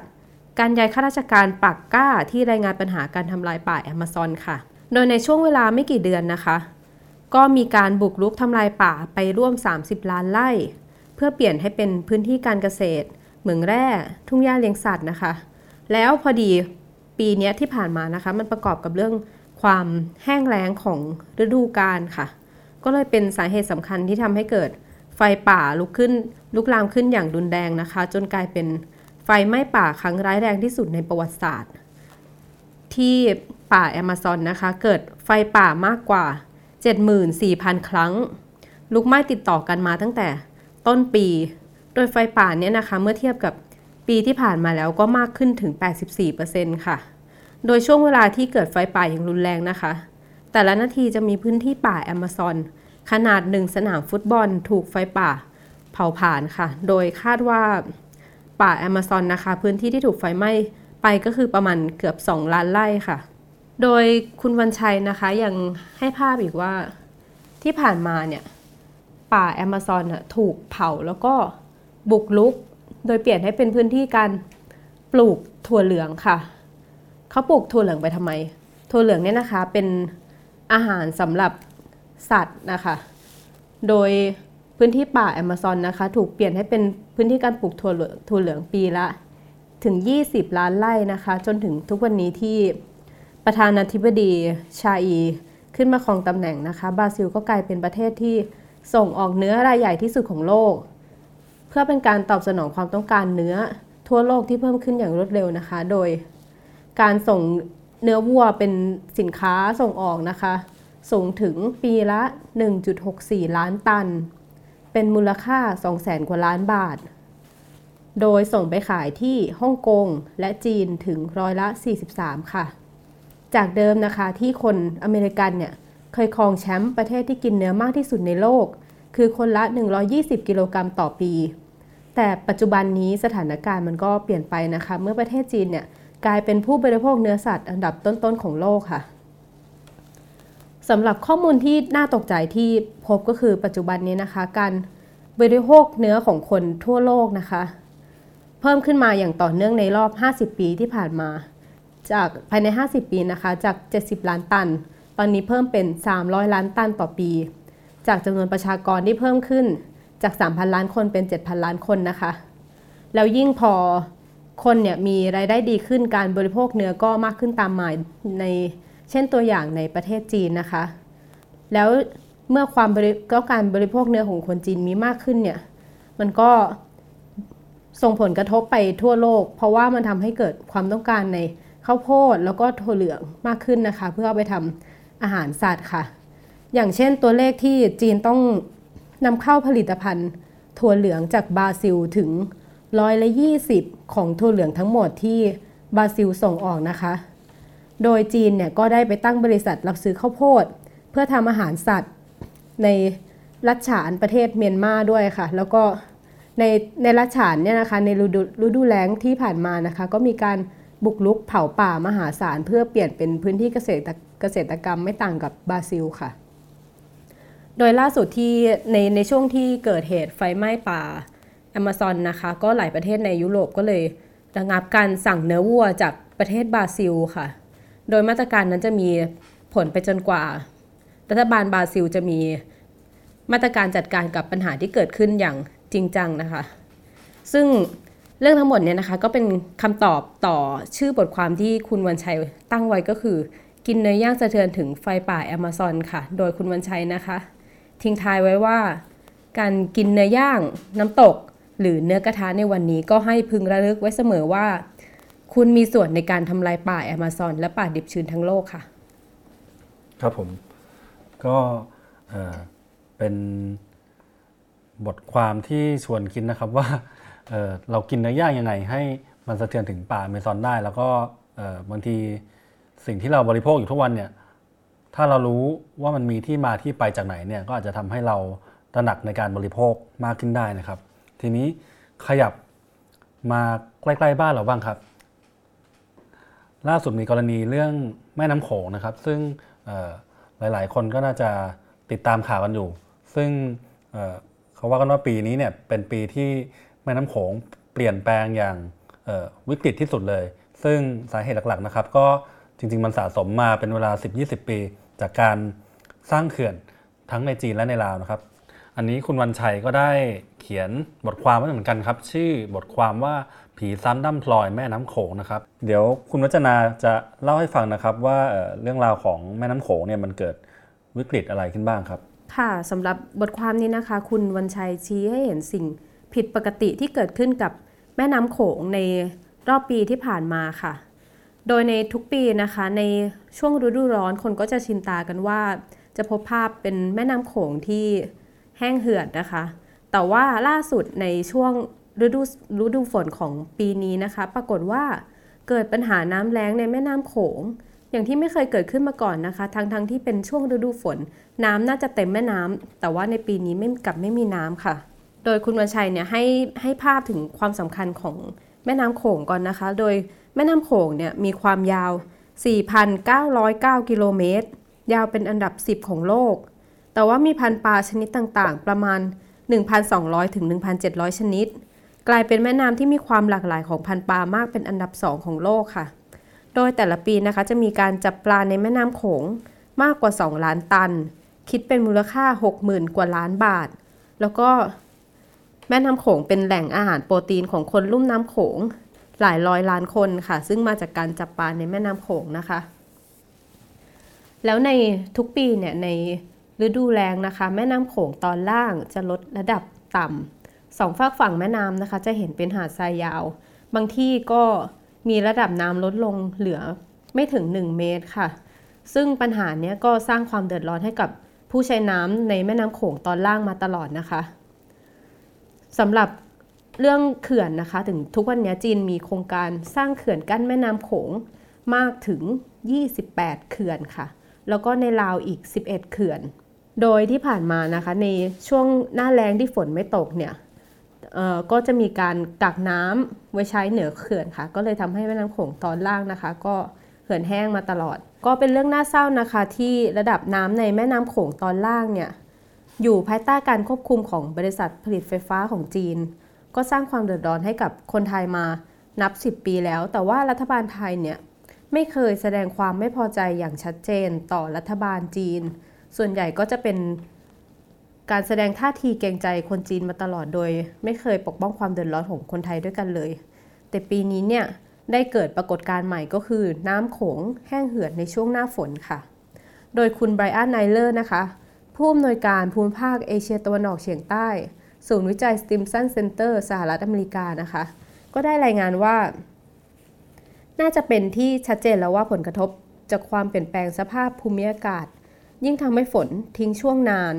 การย้ายข้าราชการปักก้าที่รายงานปัญหาการทำลายป่าแอมะซอนค่ะ โดยในช่วงเวลาไม่กี่เดือนนะคะ ก็มีการบุกรุกทำลายป่าไปร่วม 30 ล้านไร่ เพื่อเปลี่ยนให้เป็นพื้นที่การเกษตร เหมืองแร่ทุ่งหญ้าเลี้ยงสัตว์นะคะ แล้วพอดีปีนี้ที่ผ่านมานะคะ มันประกอบกับเรื่องความแห้งแล้งของฤดูกาลค่ะ ก็เลยเป็นสาเหตุสำคัญที่ทำให้เกิดไฟป่าลุกขึ้นลุกลามขึ้นอย่างรุนแรงนะคะ จนกลายเป็นไฟไหม้ป่าครั้งร้ายแรงที่สุดในประวัติศาสตร์ ที่ป่าแอมะซอนนะคะ เกิดไฟป่ามากกว่า 74,000 ครั้ง ลุกไหม้ติดต่อกันมาตั้งแต่ ต้นปี โดยไฟป่าเนี้ยนะคะ เมื่อเทียบกับปีที่ผ่านมาแล้วก็มากขึ้นถึง 84%ค่ะ โดยช่วงเวลาที่เกิดไฟป่าอย่างรุนแรงนะคะ แต่ละนาทีจะมีพื้นที่ป่าแอมะซอน ขนาดหนึ่งสนามฟุตบอลถูกไฟป่าเผาผลาญค่ะ โดยคาดว่าป่าแอมะซอนนะคะ พื้นที่ที่ถูกไฟไหม้ไปก็คือประมาณเกือบ 2 ล้านไร่ค่ะ โดยคุณวันชัยนะคะยังให้ภาพอีกว่าที่ผ่านมาเนี่ย ป่าแอมะซอนถูกเผาแล้วก็บุกลุก โดยเปลี่ยนให้เป็นพื้นที่การปลูกถั่วเหลืองค่ะ เขาปลูกถั่วเหลืองไปทำไม ถั่วเหลืองเนี่ยนะคะเป็นอาหารสำหรับสัตว์นะคะ โดยพื้นที่ป่าแอมะซอนนะคะ ถูกเปลี่ยนให้เป็นพื้นที่การปลูกถั่วเหลืองถั่วเหลืองปีละถึง 20 ล้านไร่นะคะ จนถึงทุกวันนี้ที่ประธานาธิบดีชาอี ขึ้นมาครองตำแหน่งนะคะ บราซิลก็กลายเป็นประเทศที่ ส่งออกเนื้อรายใหญ่ที่สุดของโลก เพื่อเป็นการตอบสนองความต้องการเนื้อทั่วโลกที่เพิ่มขึ้นอย่างรวดเร็วนะคะ โดยการส่งเนื้อวัวเป็นสินค้าส่งออกนะคะ สูงถึงปีละ 1.64 ล้านตัน เป็นมูลค่า 200,000 กว่าล้านบาท โดยส่งไปขายที่ฮ่องกงและจีนถึงร้อยละ 43 ค่ะ จากเดิมนะคะที่คนอเมริกันเนี่ย เคยครองแชมป์ประเทศที่กินเนื้อมากที่สุดในโลก คือคนละ 120 กิโลกรัมต่อปี แต่ปัจจุบันนี้สถานการณ์มันก็เปลี่ยนไปนะคะ เมื่อประเทศจีนเนี่ยกลายเป็นผู้บริโภคเนื้อสัตว์อันดับต้นๆของโลกค่ะสำหรับข้อมูลที่น่าตกใจที่พบก็คือปัจจุบันนี้นะคะ การบริโภคเนื้อของคนทั่วโลกนะคะ เพิ่มขึ้นมาอย่างต่อเนื่องในรอบ 50 ปีที่ผ่านมา จากภายใน 50 ปีนะคะ จาก 70 ล้านตัน ตอนนี้เพิ่มเป็น 300 ล้านตันต่อปี จากจำนวนประชากรที่เพิ่มขึ้นจาก 3,000 ล้านคนเป็น 7,000 ล้านคนนะคะ แล้วยิ่งพอคนเนี่ยมีรายได้ดีขึ้นการบริโภคเนื้อก็มากขึ้นตามมาในเช่นตัวอย่างในประเทศจีนนะคะ แล้วเมื่อความบริก็การบริโภคเนื้อของคนจีนมีมากขึ้นเนี่ยมันก็ส่งผลกระทบไปทั่วโลก เพราะว่ามันทำให้เกิดความต้องการในข้าวโพดแล้วก็ถั่วเหลืองมากขึ้นนะคะ เพื่อเอาไปทำ อาหารสัตว์ค่ะ อย่างเช่นตัวเลขที่จีนต้องนำเข้าผลิตภัณฑ์ ถั่วเหลืองจากบราซิลถึงร้อยละ20ของถั่วเหลืองทั้งหมดที่บราซิลส่งออกนะคะ โดยจีนเนี่ยก็ได้ไปตั้งบริษัทรับซื้อข้าวโพด เพื่อทำอาหารสัตว์ในรัฐฉานประเทศเมียนมาด้วยค่ะ แล้วก็ในในรัฐฉานเนี่ยนะคะในฤดูฤดูแล้งที่ผ่านมานะคะ ก็มีการบุกรุกเผาป่ามหาศาลเพื่อเปลี่ยนเป็นพื้นที่เกษตร เกษตรกรรมไม่ต่างกับบราซิลค่ะ โดยล่าสุดที่ในในช่วงที่เกิดเหตุไฟไหม้ป่า a ม a z o n นะคะ ก็หลายประเทศในยุโรปก็เลยระงับการสั่งเนื้อวัวจากประเทศบราซิลค่ะ โดยมาตรการนั้นจะมีผลไปจนกว่า รัฐบาลบราซิลจะมีมาตรการจัดการกับปัญหาที่เกิดขึ้นอย่างจริงจังนะคะ ซึ่งเรื่องทั้งหมดเนี่ยนะคะก็เป็นคำตอบต่อชื่อบทความที่คุณวันชัยตั้งไว้ก็คือ กินเนื้อย่างสะเทือนถึงไฟป่าแอมะซอนค่ะ โดยคุณวันชัยนะคะ ทิ้งท้ายไว้ว่า การกินเนื้อย่างน้ำตก หรือเนื้อกระทะในวันนี้ก็ให้พึงระลึกไว้เสมอว่า คุณมีส่วนในการทำลายป่าแอมะซอนและป่าดิบชื้นทั้งโลกค่ะ ครับผม ก็เอ่อเป็นบทความที่ชวนคิดนะครับว่าเออเรากินเนื้อย่างยังไงให้มันสะเทือนถึงป่าอเมซอนได้ แล้วก็เออบางที สิ่งที่เราบริโภคอยู่ทุกวันเนี่ยถ้าเรารู้ว่ามันมีที่มาที่ไปจากไหนเนี่ยก็อาจจะทำให้เราตระหนักในการบริโภคมากขึ้นได้นะครับ ทีนี้ขยับมาใกล้ๆบ้านเราบ้างครับ ล่าสุดมีกรณีเรื่องแม่น้ำโขงนะครับ ซึ่งหลายๆ คนก็น่าจะติดตามข่าวกันอยู่ ซึ่งเเขาว่ากันว่าปีนี้เนี่ยเป็นปีที่แม่น้ำโขงเปลี่ยนแปลงอย่างวิกฤตที่สุดเลย ซึ่งสาเหตุหลักๆนะครับ ก็ จริง ๆ มันสะสมมาเป็นเวลา 10-20 ปี จากการสร้างเขื่อนทั้งในจีนและในลาวนะครับ อันนี้คุณวันชัยก็ได้เขียนบทความไว้เหมือนกันครับ ชื่อบทความว่าผีซ้ำดั้มพลอยแม่น้ำโขงนะครับ เดี๋ยวคุณวัจนาจะเล่าให้ฟังนะครับว่าเอ่อเรื่องราวของแม่น้ำโขงเนี่ยมันเกิดวิกฤตอะไรขึ้นบ้างครับ ค่ะสำหรับบทความนี้นะคะ คุณวันชัยชี้ให้เห็นสิ่งผิดปกติที่เกิดขึ้นกับแม่น้ำโขงในรอบปีที่ผ่านมาค่ะ โดยในทุกปีนะคะในช่วงฤดูร้อนคนก็จะชินตากันว่า จะพบภาพเป็นแม่น้ำโขงที่แห้งเหือดนะคะ แต่ว่าล่าสุดในช่วงฤดูฤดูฝนของปีนี้นะคะ ปรากฏว่าเกิดปัญหาน้ำแล้งในแม่น้ำโขง อย่างที่ไม่เคยเกิดขึ้นมาก่อนนะคะ ทั้งทั้งที่เป็นช่วงฤดูฝน น้ำน่าจะเต็มแม่น้ำแต่ว่าในปีนี้ไม่กลับไม่มีน้ำค่ะ โดยคุณวันชัยเนี่ยให้ให้ภาพถึงความสำคัญของแม่น้ำโขงก่อนนะคะ โดย แม่น้ำโขงเนี่ยมีความยาว 4,909 กิโลเมตร ยาวเป็นอันดับ 10 ของโลก แต่ว่ามีพันธุ์ปลาชนิดต่างๆ ประมาณ 1,200 ถึง 1,700 ชนิด กลายเป็นแม่น้ำที่มีความหลากหลายของพันธุ์ปลามากเป็นอันดับ 2 ของโลกค่ะ โดยแต่ละปีนะคะจะมีการจับปลาในแม่น้ำโขงมากกว่า 2 ล้านตัน คิดเป็นมูลค่า 60,000 กว่าล้านบาท แล้วก็แม่น้ำโขงเป็นแหล่งอาหารโปรตีนของคนลุ่มน้ำโขง หลายร้อยล้านคนค่ะ ซึ่งมาจากการจับปลาในแม่น้ำโขงนะคะ แล้วในทุกปีเนี่ยในฤดูแล้งนะคะ แม่น้ำโขงตอนล่างจะลดระดับต่ำสองฝากฝั่งแม่น้ำนะคะ จะเห็นเป็นหาดทรายยาว บางที่ก็มีระดับน้ำลดลงเหลือไม่ถึง 1 เมตรค่ะ ซึ่งปัญหาเนี้ยก็สร้างความเดือดร้อนให้กับผู้ใช้น้ำในแม่น้ำโขงตอนล่างมาตลอดนะคะสำหรับ เรื่องเขื่อนนะคะถึงทุกวันนี้จีนมีโครงการสร้างเขื่อนกั้นแม่น้ำโขงมากถึง 28 เขื่อนค่ะ แล้วก็ในลาวอีก 11 เขื่อน โดยที่ผ่านมานะคะในช่วงหน้าแล้งที่ฝนไม่ตกเนี่ยก็จะมีการกักน้ำไว้ใช้เหนือเขื่อนค่ะ ก็เลยทำให้แม่น้ำโขงตอนล่างนะคะ ก็เขื่อนแห้งมาตลอด ก็เป็นเรื่องน่าเศร้านะคะ ที่ระดับน้ำในแม่น้ำโขงตอนล่างเนี่ยอยู่ภายใต้การควบคุมของบริษัทผลิตไฟฟ้าของจีน ก็สร้างความเดือดร้อนให้กับคนไทยมานับ 10 ปีแล้ว แต่ว่ารัฐบาลไทยเนี่ยไม่เคยแสดงความไม่พอใจอย่างชัดเจนต่อรัฐบาลจีน ส่วนใหญ่ก็จะเป็นการแสดงท่าทีเกรงใจคนจีนมาตลอดโดย ไม่เคยปกป้องความเดือดร้อนของคนไทยด้วยกันเลย แต่ปีนี้เนี่ยได้เกิดปรากฏการณ์ใหม่ก็คือน้ำโขงแห้งเหือดในช่วงหน้าฝนค่ะ โดยคุณ Brian Eyler นะคะ ผู้อำนวยการภูมิภาคเอเชียตะวันออกเฉียงใต้ ศูนย์วิจัย Stimson Center สหรัฐอเมริกานะคะ ก็ได้รายงานว่า น่าจะเป็นที่ชัดเจนแล้วว่าผลกระทบจากความเปลี่ยนแปลงสภาพภูมิอากาศ ยิ่งทำให้ฝนทิ้งช่วงนาน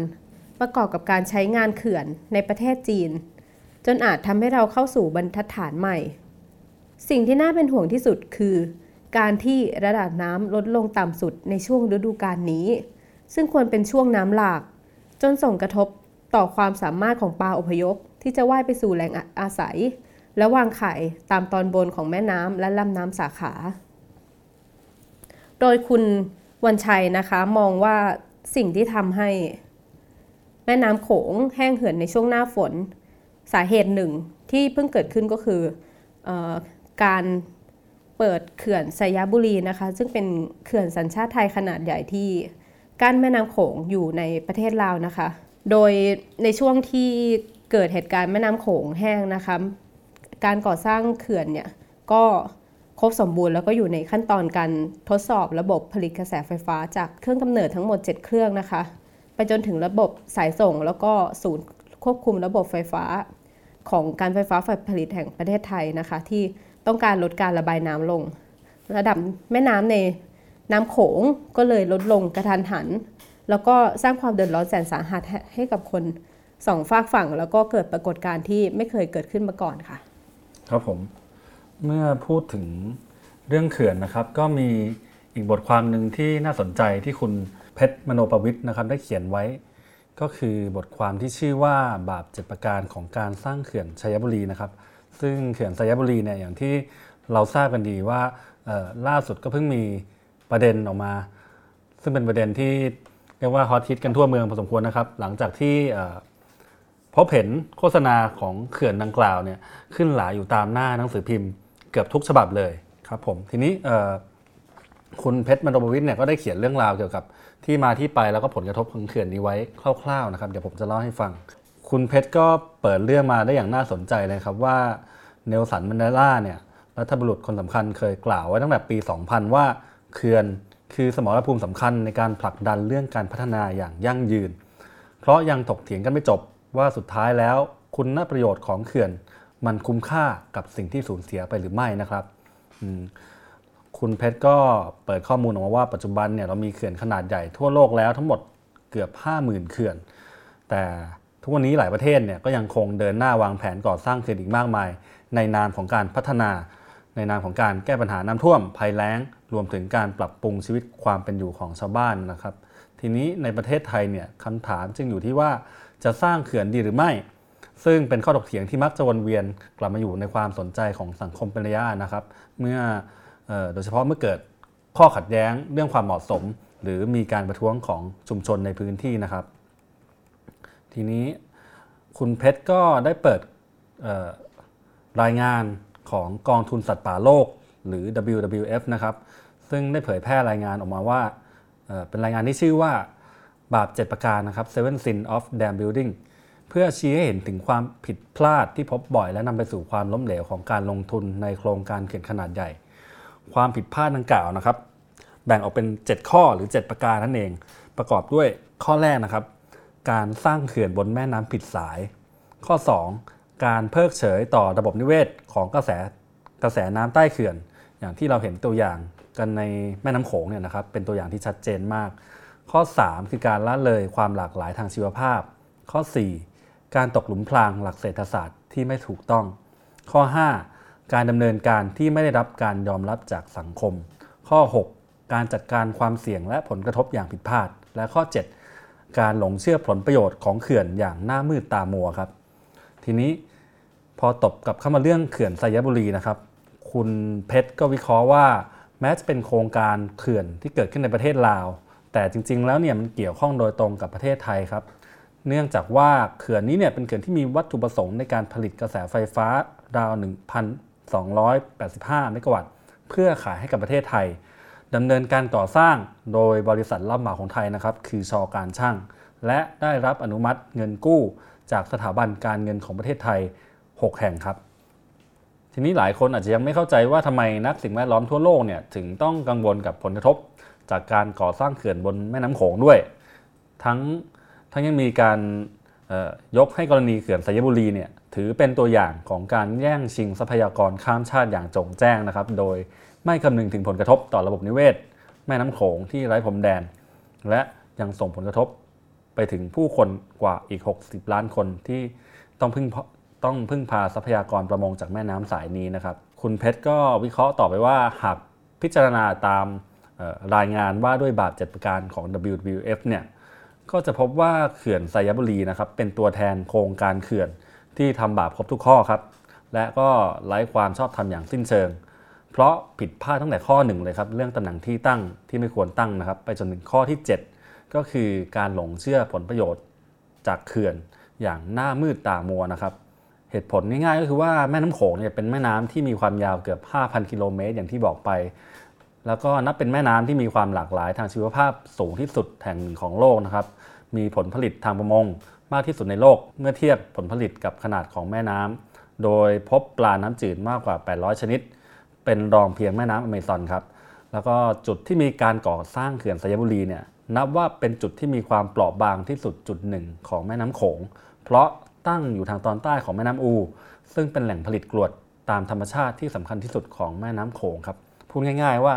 ประกอบกับการใช้งานเขื่อนในประเทศจีน จนอาจทำให้เราเข้าสู่บรรทัดฐานใหม่ สิ่งที่น่าเป็นห่วงที่สุดคือ การที่ระดับน้ำลดลงต่ำสุดในช่วงฤดูกาลนี้ ซึ่งควรเป็นช่วงน้ำหลาก จนส่งกระทบ ต่อความสามารถของปลาอพยพ ที่จะว่ายไปสู่แหล่งอาศัย และวางไข่ตามตอนบนของแม่น้ำและลำน้ำสาขา โดยคุณวันชัยนะคะมองว่าสิ่งที่ทำให้ แม่น้ำโขงแห้งเหือดในช่วงหน้าฝน สาเหตุหนึ่งที่เพิ่งเกิดขึ้นก็คือออการเปิดเขื่อนไซยบุรีนะคะ ซึ่งเป็นเขื่อนสัญชาติไทยขนาดใหญ่ที่กั้นแม่น้ำโขงอยู่ในประเทศลาวนะคะ โดยในช่วงที่เกิดเหตุการณ์แม่น้ำโขงแห้งนะคะการก่อสร้างเขื่อนเนี่ยก็ครบสมบูรณ์แล้วก็อยู่ในขั้นตอนการทดสอบระบบผลิตกระแสไฟฟ้าจากเครื่องกำเนิดทั้งหมด 7 เครื่องนะคะ ไปจนถึงระบบสายส่งแล้วก็ศูนย์ควบคุมระบบไฟฟ้า ของการไฟฟ้าฝ่ายผลิตแห่งประเทศไทยนะคะ ที่ต้องการลดการระบายน้ำลง ระดับแม่น้ำในน้ำโขงก็เลยลดลงกระทันหัน แล้วก็สร้างความเดือดร้อนแสนสาหัสให้กับคนสองฝากฝั่ง แล้วก็เกิดปรากฏการณ์ที่ไม่เคยเกิดขึ้นมาก่อนค่ะ ครับผม เมื่อพูดถึงเรื่องเขื่อนนะครับ ก็มีอีกบทความหนึ่งที่น่าสนใจที่คุณเพชรมโนประวิทย์นะครับได้เขียนไว้ ก็คือบทความที่ชื่อว่าบาปเจ็ดประการของการสร้างเขื่อนชัยบุรีนะครับ ซึ่งเขื่อนชัยบุรีเนี่ยอย่างที่เราทราบกันดีว่าล่าสุดก็เพิ่งมีประเด็นออกมา ซึ่งเป็นประเด็นที่ รียกว่าฮอตฮิตกันทั่วเมืองพอสมควรนะครับ หลังจากที่พบเห็นโฆษณาของเขื่อนดังกล่าวเนี่ยขึ้นหลายอยู่ตามหน้าหนังสือพิมพ์เกือบทุกฉบับเลยครับผมทีนี้คุณเพชรมนบวิทย์เนี่ยก็ได้เขียนเรื่องราวเกี่ยวกับที่มาที่ไปแล้วก็ผลกระทบของเขื่อนนี้ไว้คร่าวๆนะครับเดี๋ยวผมจะเล่าให้ฟัง คุณเพชรก็เปิดเรื่องมาได้อย่างน่าสนใจเลยครับว่าเนลสันมันเดล่าเนี่ยรัฐบุรุษคนสำคัญเคยกล่าวไว้ตั้งแต่ปี 2000 ว่าเขื่อน คือสมรภูมิสำคัญในการผลักดันเรื่องการพัฒนาอย่างยั่งยืน เพราะยังถกเถียงกันไม่จบว่าสุดท้ายแล้วคุณประโยชน์ของเขื่อน มันคุ้มค่ากับสิ่งที่สูญเสียไปหรือไม่นะครับคุณเพชรก็เปิดข้อมูลออกมาว่าปัจจุบันเนี่ยเรามีเขื่อนขนาดใหญ่ทั่วโลกแล้วทั้งหมดเกือบ 50,000 เขื่อน แต่ทุกวันนี้หลายประเทศเนี่ยก็ยังคงเดินหน้าวางแผนก่อสร้างเขื่อนอีกมากมาย ในนามของการพัฒนา ในนามของการแก้ปัญหาน้ำท่วมภัยแล้ง รวมถึงการปรับปรุงชีวิตความเป็นอยู่ของชาวบ้านนะครับ ทีนี้ในประเทศไทยเนี่ยคำถามจึงอยู่ที่ว่าจะสร้างเขื่อนดีหรือไม่ ซึ่งเป็นข้อถกเถียงที่มักจะวนเวียนกลับมาอยู่ในความสนใจของสังคมเป็นระยะนะครับ เมื่อโดยเฉพาะเมื่อเกิดข้อขัดแย้งเรื่องความเหมาะสม หรือมีการประท้วงของชุมชนในพื้นที่นะครับ ทีนี้คุณเพชรก็ได้เปิดรายงานของกองทุนสัตว์ป่าโลกหรือ WWF นะครับ ซึ่งได้เผยแพร่รายงานออกมาว่าเป็นรายงานที่ชื่อว่าบาป 7 ประการนะครับ Seven Sin of Dam Building เพื่อชี้ให้เห็นถึงความผิดพลาดที่พบบ่อย และนำไปสู่ความล้มเหลวของการลงทุนในโครงการเขื่อนขนาดใหญ่ ความผิดพลาดดังกล่าวนะครับ แบ่งออกเป็น 7 ข้อหรือ 7 ประการนั่นเอง ประกอบด้วยข้อแรกนะครับ การสร้างเขื่อนบนแม่น้ำผิดสาย ข้อ 2 การเพิกเฉยต่อระบบนิเวศของกระแสกระแสน้ำใต้เขื่อน อย่างที่เราเห็นตัวอย่าง กันในแม่น้ำโขงเนี่ยนะครับเป็นตัวอย่างที่ชัดเจนมาก ข้อ 3 คือการละเลยความหลากหลายทางชีวภาพ ข้อ 4 การตกหลุมพรางหลักเศรษฐศาสตร์ที่ไม่ถูกต้อง ข้อ 5 การดำเนินการที่ไม่ได้รับการยอมรับจากสังคม ข้อ 6 การจัดการความเสี่ยงและผลกระทบอย่างผิดพลาด และข้อ 7 การหลงเชื่อผลประโยชน์ของเขื่อนอย่างหน้ามืดตามัวครับ ทีนี้พอตบกับเข้ามาเรื่องเขื่อนไซยบุรีนะครับ คุณเพชรก็วิเคราะห์ว่า ม้จะเป็นโครงการเขื่อนที่เกิดขึ้นในประเทศลาว แต่จริง ๆ แล้วเนี่ยมันเกี่ยวข้องโดยตรงกับประเทศไทยครับ เนื่องจากว่าเขื่อนนี้เนี่ยเป็นเขื่อนที่มีวัตถุประสงค์ในการผลิตกระแสไฟฟ้าราว 1,285 เมกะวัตต์ เพื่อขายให้กับประเทศไทยดำเนินการก่อสร้างโดยบริษัทรับเหมาของไทยนะครับ คือชอการช่าง และได้รับอนุมัติเงินกู้ จากสถาบันการเงินของประเทศไทย 6 แห่งครับ ทีนี้หลายคนอาจจะยังไม่เข้าใจว่าทำไมนักสิ่งแวดล้อมทั่วโลกเนี่ยถึงต้องกังวลกับผลกระทบ จากการก่อสร้างเขื่อนบนแม่น้ำโขงด้วย ทั้งทั้งยังมีการเอ่อยกให้กรณีเขื่อนสายบุรีเนี่ยถือเป็นตัวอย่างของการแย่งชิงทรัพยากรข้ามชาติอย่างจงแจ้งนะครับ โดยไม่คำนึงถึงผลกระทบต่อระบบนิเวศ แม่น้ำโขงที่ไร้พรมแดน และยังส่งผลกระทบไปถึงผู้คนกว่าอีก 60 ล้านคนที่ต้องพึ่ง ต้องพึ่งพาทรัพยากรประมงจากแม่น้ำสายนี้นะครับ คุณเพชรก็วิเคราะห์ต่อไปว่าหากพิจารณาตามรายงานว่าด้วยบาป7ประการของ WWF เนี่ยก็จะพบว่าเขื่อนไซยบุรีนะครับเป็นตัวแทนโครงการเขื่อนที่ทำบาปครบทุกข้อครับ และก็ไร้ความชอบธรรมอย่างสิ้นเชิง เพราะผิดพลาดตั้งแต่ข้อหนึ่งเลยครับเรื่องตำแหน่งที่ตั้งที่ไม่ควรตั้งนะครับ ไปจนถึงข้อที่ 7 ก็คือการหลงเชื่อผลประโยชน์จากเขื่อนอย่างหน้ามืดตามัวนะครับ เหตุผลง่ายๆก็คือว่าแม่น้ำโขงเนี่ยเป็นแม่น้ำที่มีความยาวเกือบ 5,000 กิโลเมตรอย่างที่บอกไป แล้วก็นับเป็นแม่น้ำที่มีความหลากหลายทางชีวภาพสูงที่สุดแห่งหนึ่งของโลกนะครับ มีผลผลิตทางประมงมากที่สุดในโลกเมื่อเทียบผลผลิตกับขนาดของแม่น้ำโดยพบปลาน้ำจืดมากกว่า 800 ชนิด เป็นรองเพียงแม่น้ำอเมซอนครับ แล้วก็จุดที่มีการก่อสร้างเขื่อนสยบุรีเนี่ยนับว่าเป็นจุดที่มีความเปราะบางที่สุดจุดหนึ่งของแม่น้ำโขง เพราะ ตั้งอยู่ทางตอนใต้ของแม่น้ำอู ซึ่งเป็นแหล่งผลิตกรวดตามธรรมชาติที่สำคัญที่สุดของแม่น้ำโขงครับพูดง่าย ๆว่า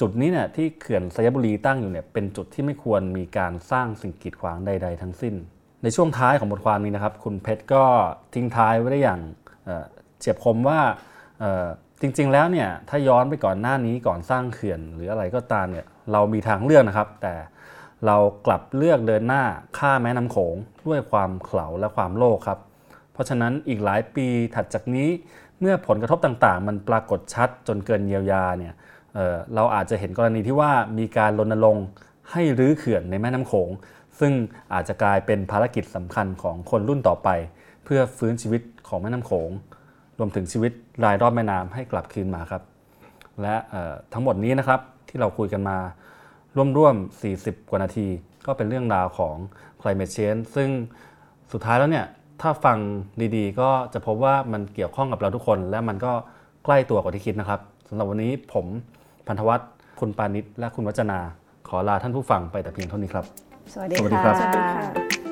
จุดนี้เนี่ยที่เขื่อนสยบุรีตั้งอยู่เนี่ยเป็นจุดที่ไม่ควรมีการสร้างสิ่งกีดขวางใด ๆ ทั้งสิ้น ในช่วงท้ายของบทความนี้นะครับ คุณเพชรก็ทิ้งท้ายไว้ได้อย่างเอ่อเฉียบคมว่าจริง ๆ แล้วเนี่ยถ้าย้อนไปก่อนหน้านี้ก่อนสร้างเขื่อนหรืออะไรก็ตามเนี่ยเรามีทางเลือกนะครับ แต่ เรากลับเลือกเดินหน้าข้ามแม่น้ำโขงด้วยความเขลาและความโลภครับ เพราะฉะนั้นอีกหลายปีถัดจากนี้เมื่อผลกระทบต่างๆ มันปรากฏชัดจนเกินเยียวยาเนี่ยเเราอาจจะเห็นกรณีที่ว่ามีการรณรงค์ให้รื้อเขื่อนในแม่น้ำโขงซึ่งอาจจะกลายเป็นภารกิจสำคัญของคนรุ่นต่อไป เพื่อฟื้นชีวิตของแม่น้ำโขงรวมถึงชีวิตรายรอบแม่น้ำให้กลับคืนมาครับ และทั้งหมดนี้นะครับที่เราคุยกันมา ร่วมๆ 40 กว่านาที ก็เป็นเรื่องราวของ climate change ซึ่งสุดท้ายแล้วเนี่ยถ้าฟังดีๆ ก็จะพบว่ามันเกี่ยวข้องกับเราทุกคน และมันก็ใกล้ตัวกว่าที่คิดนะครับสำหรับวันนี้ผมพันธวัฒน์คุณปานิชและคุณวัจนา ขอลาท่านผู้ฟังไปแต่เพียงเท่านี้ครับ สวัสดีสวัสดีครับค่ะสวัสดีค่ะ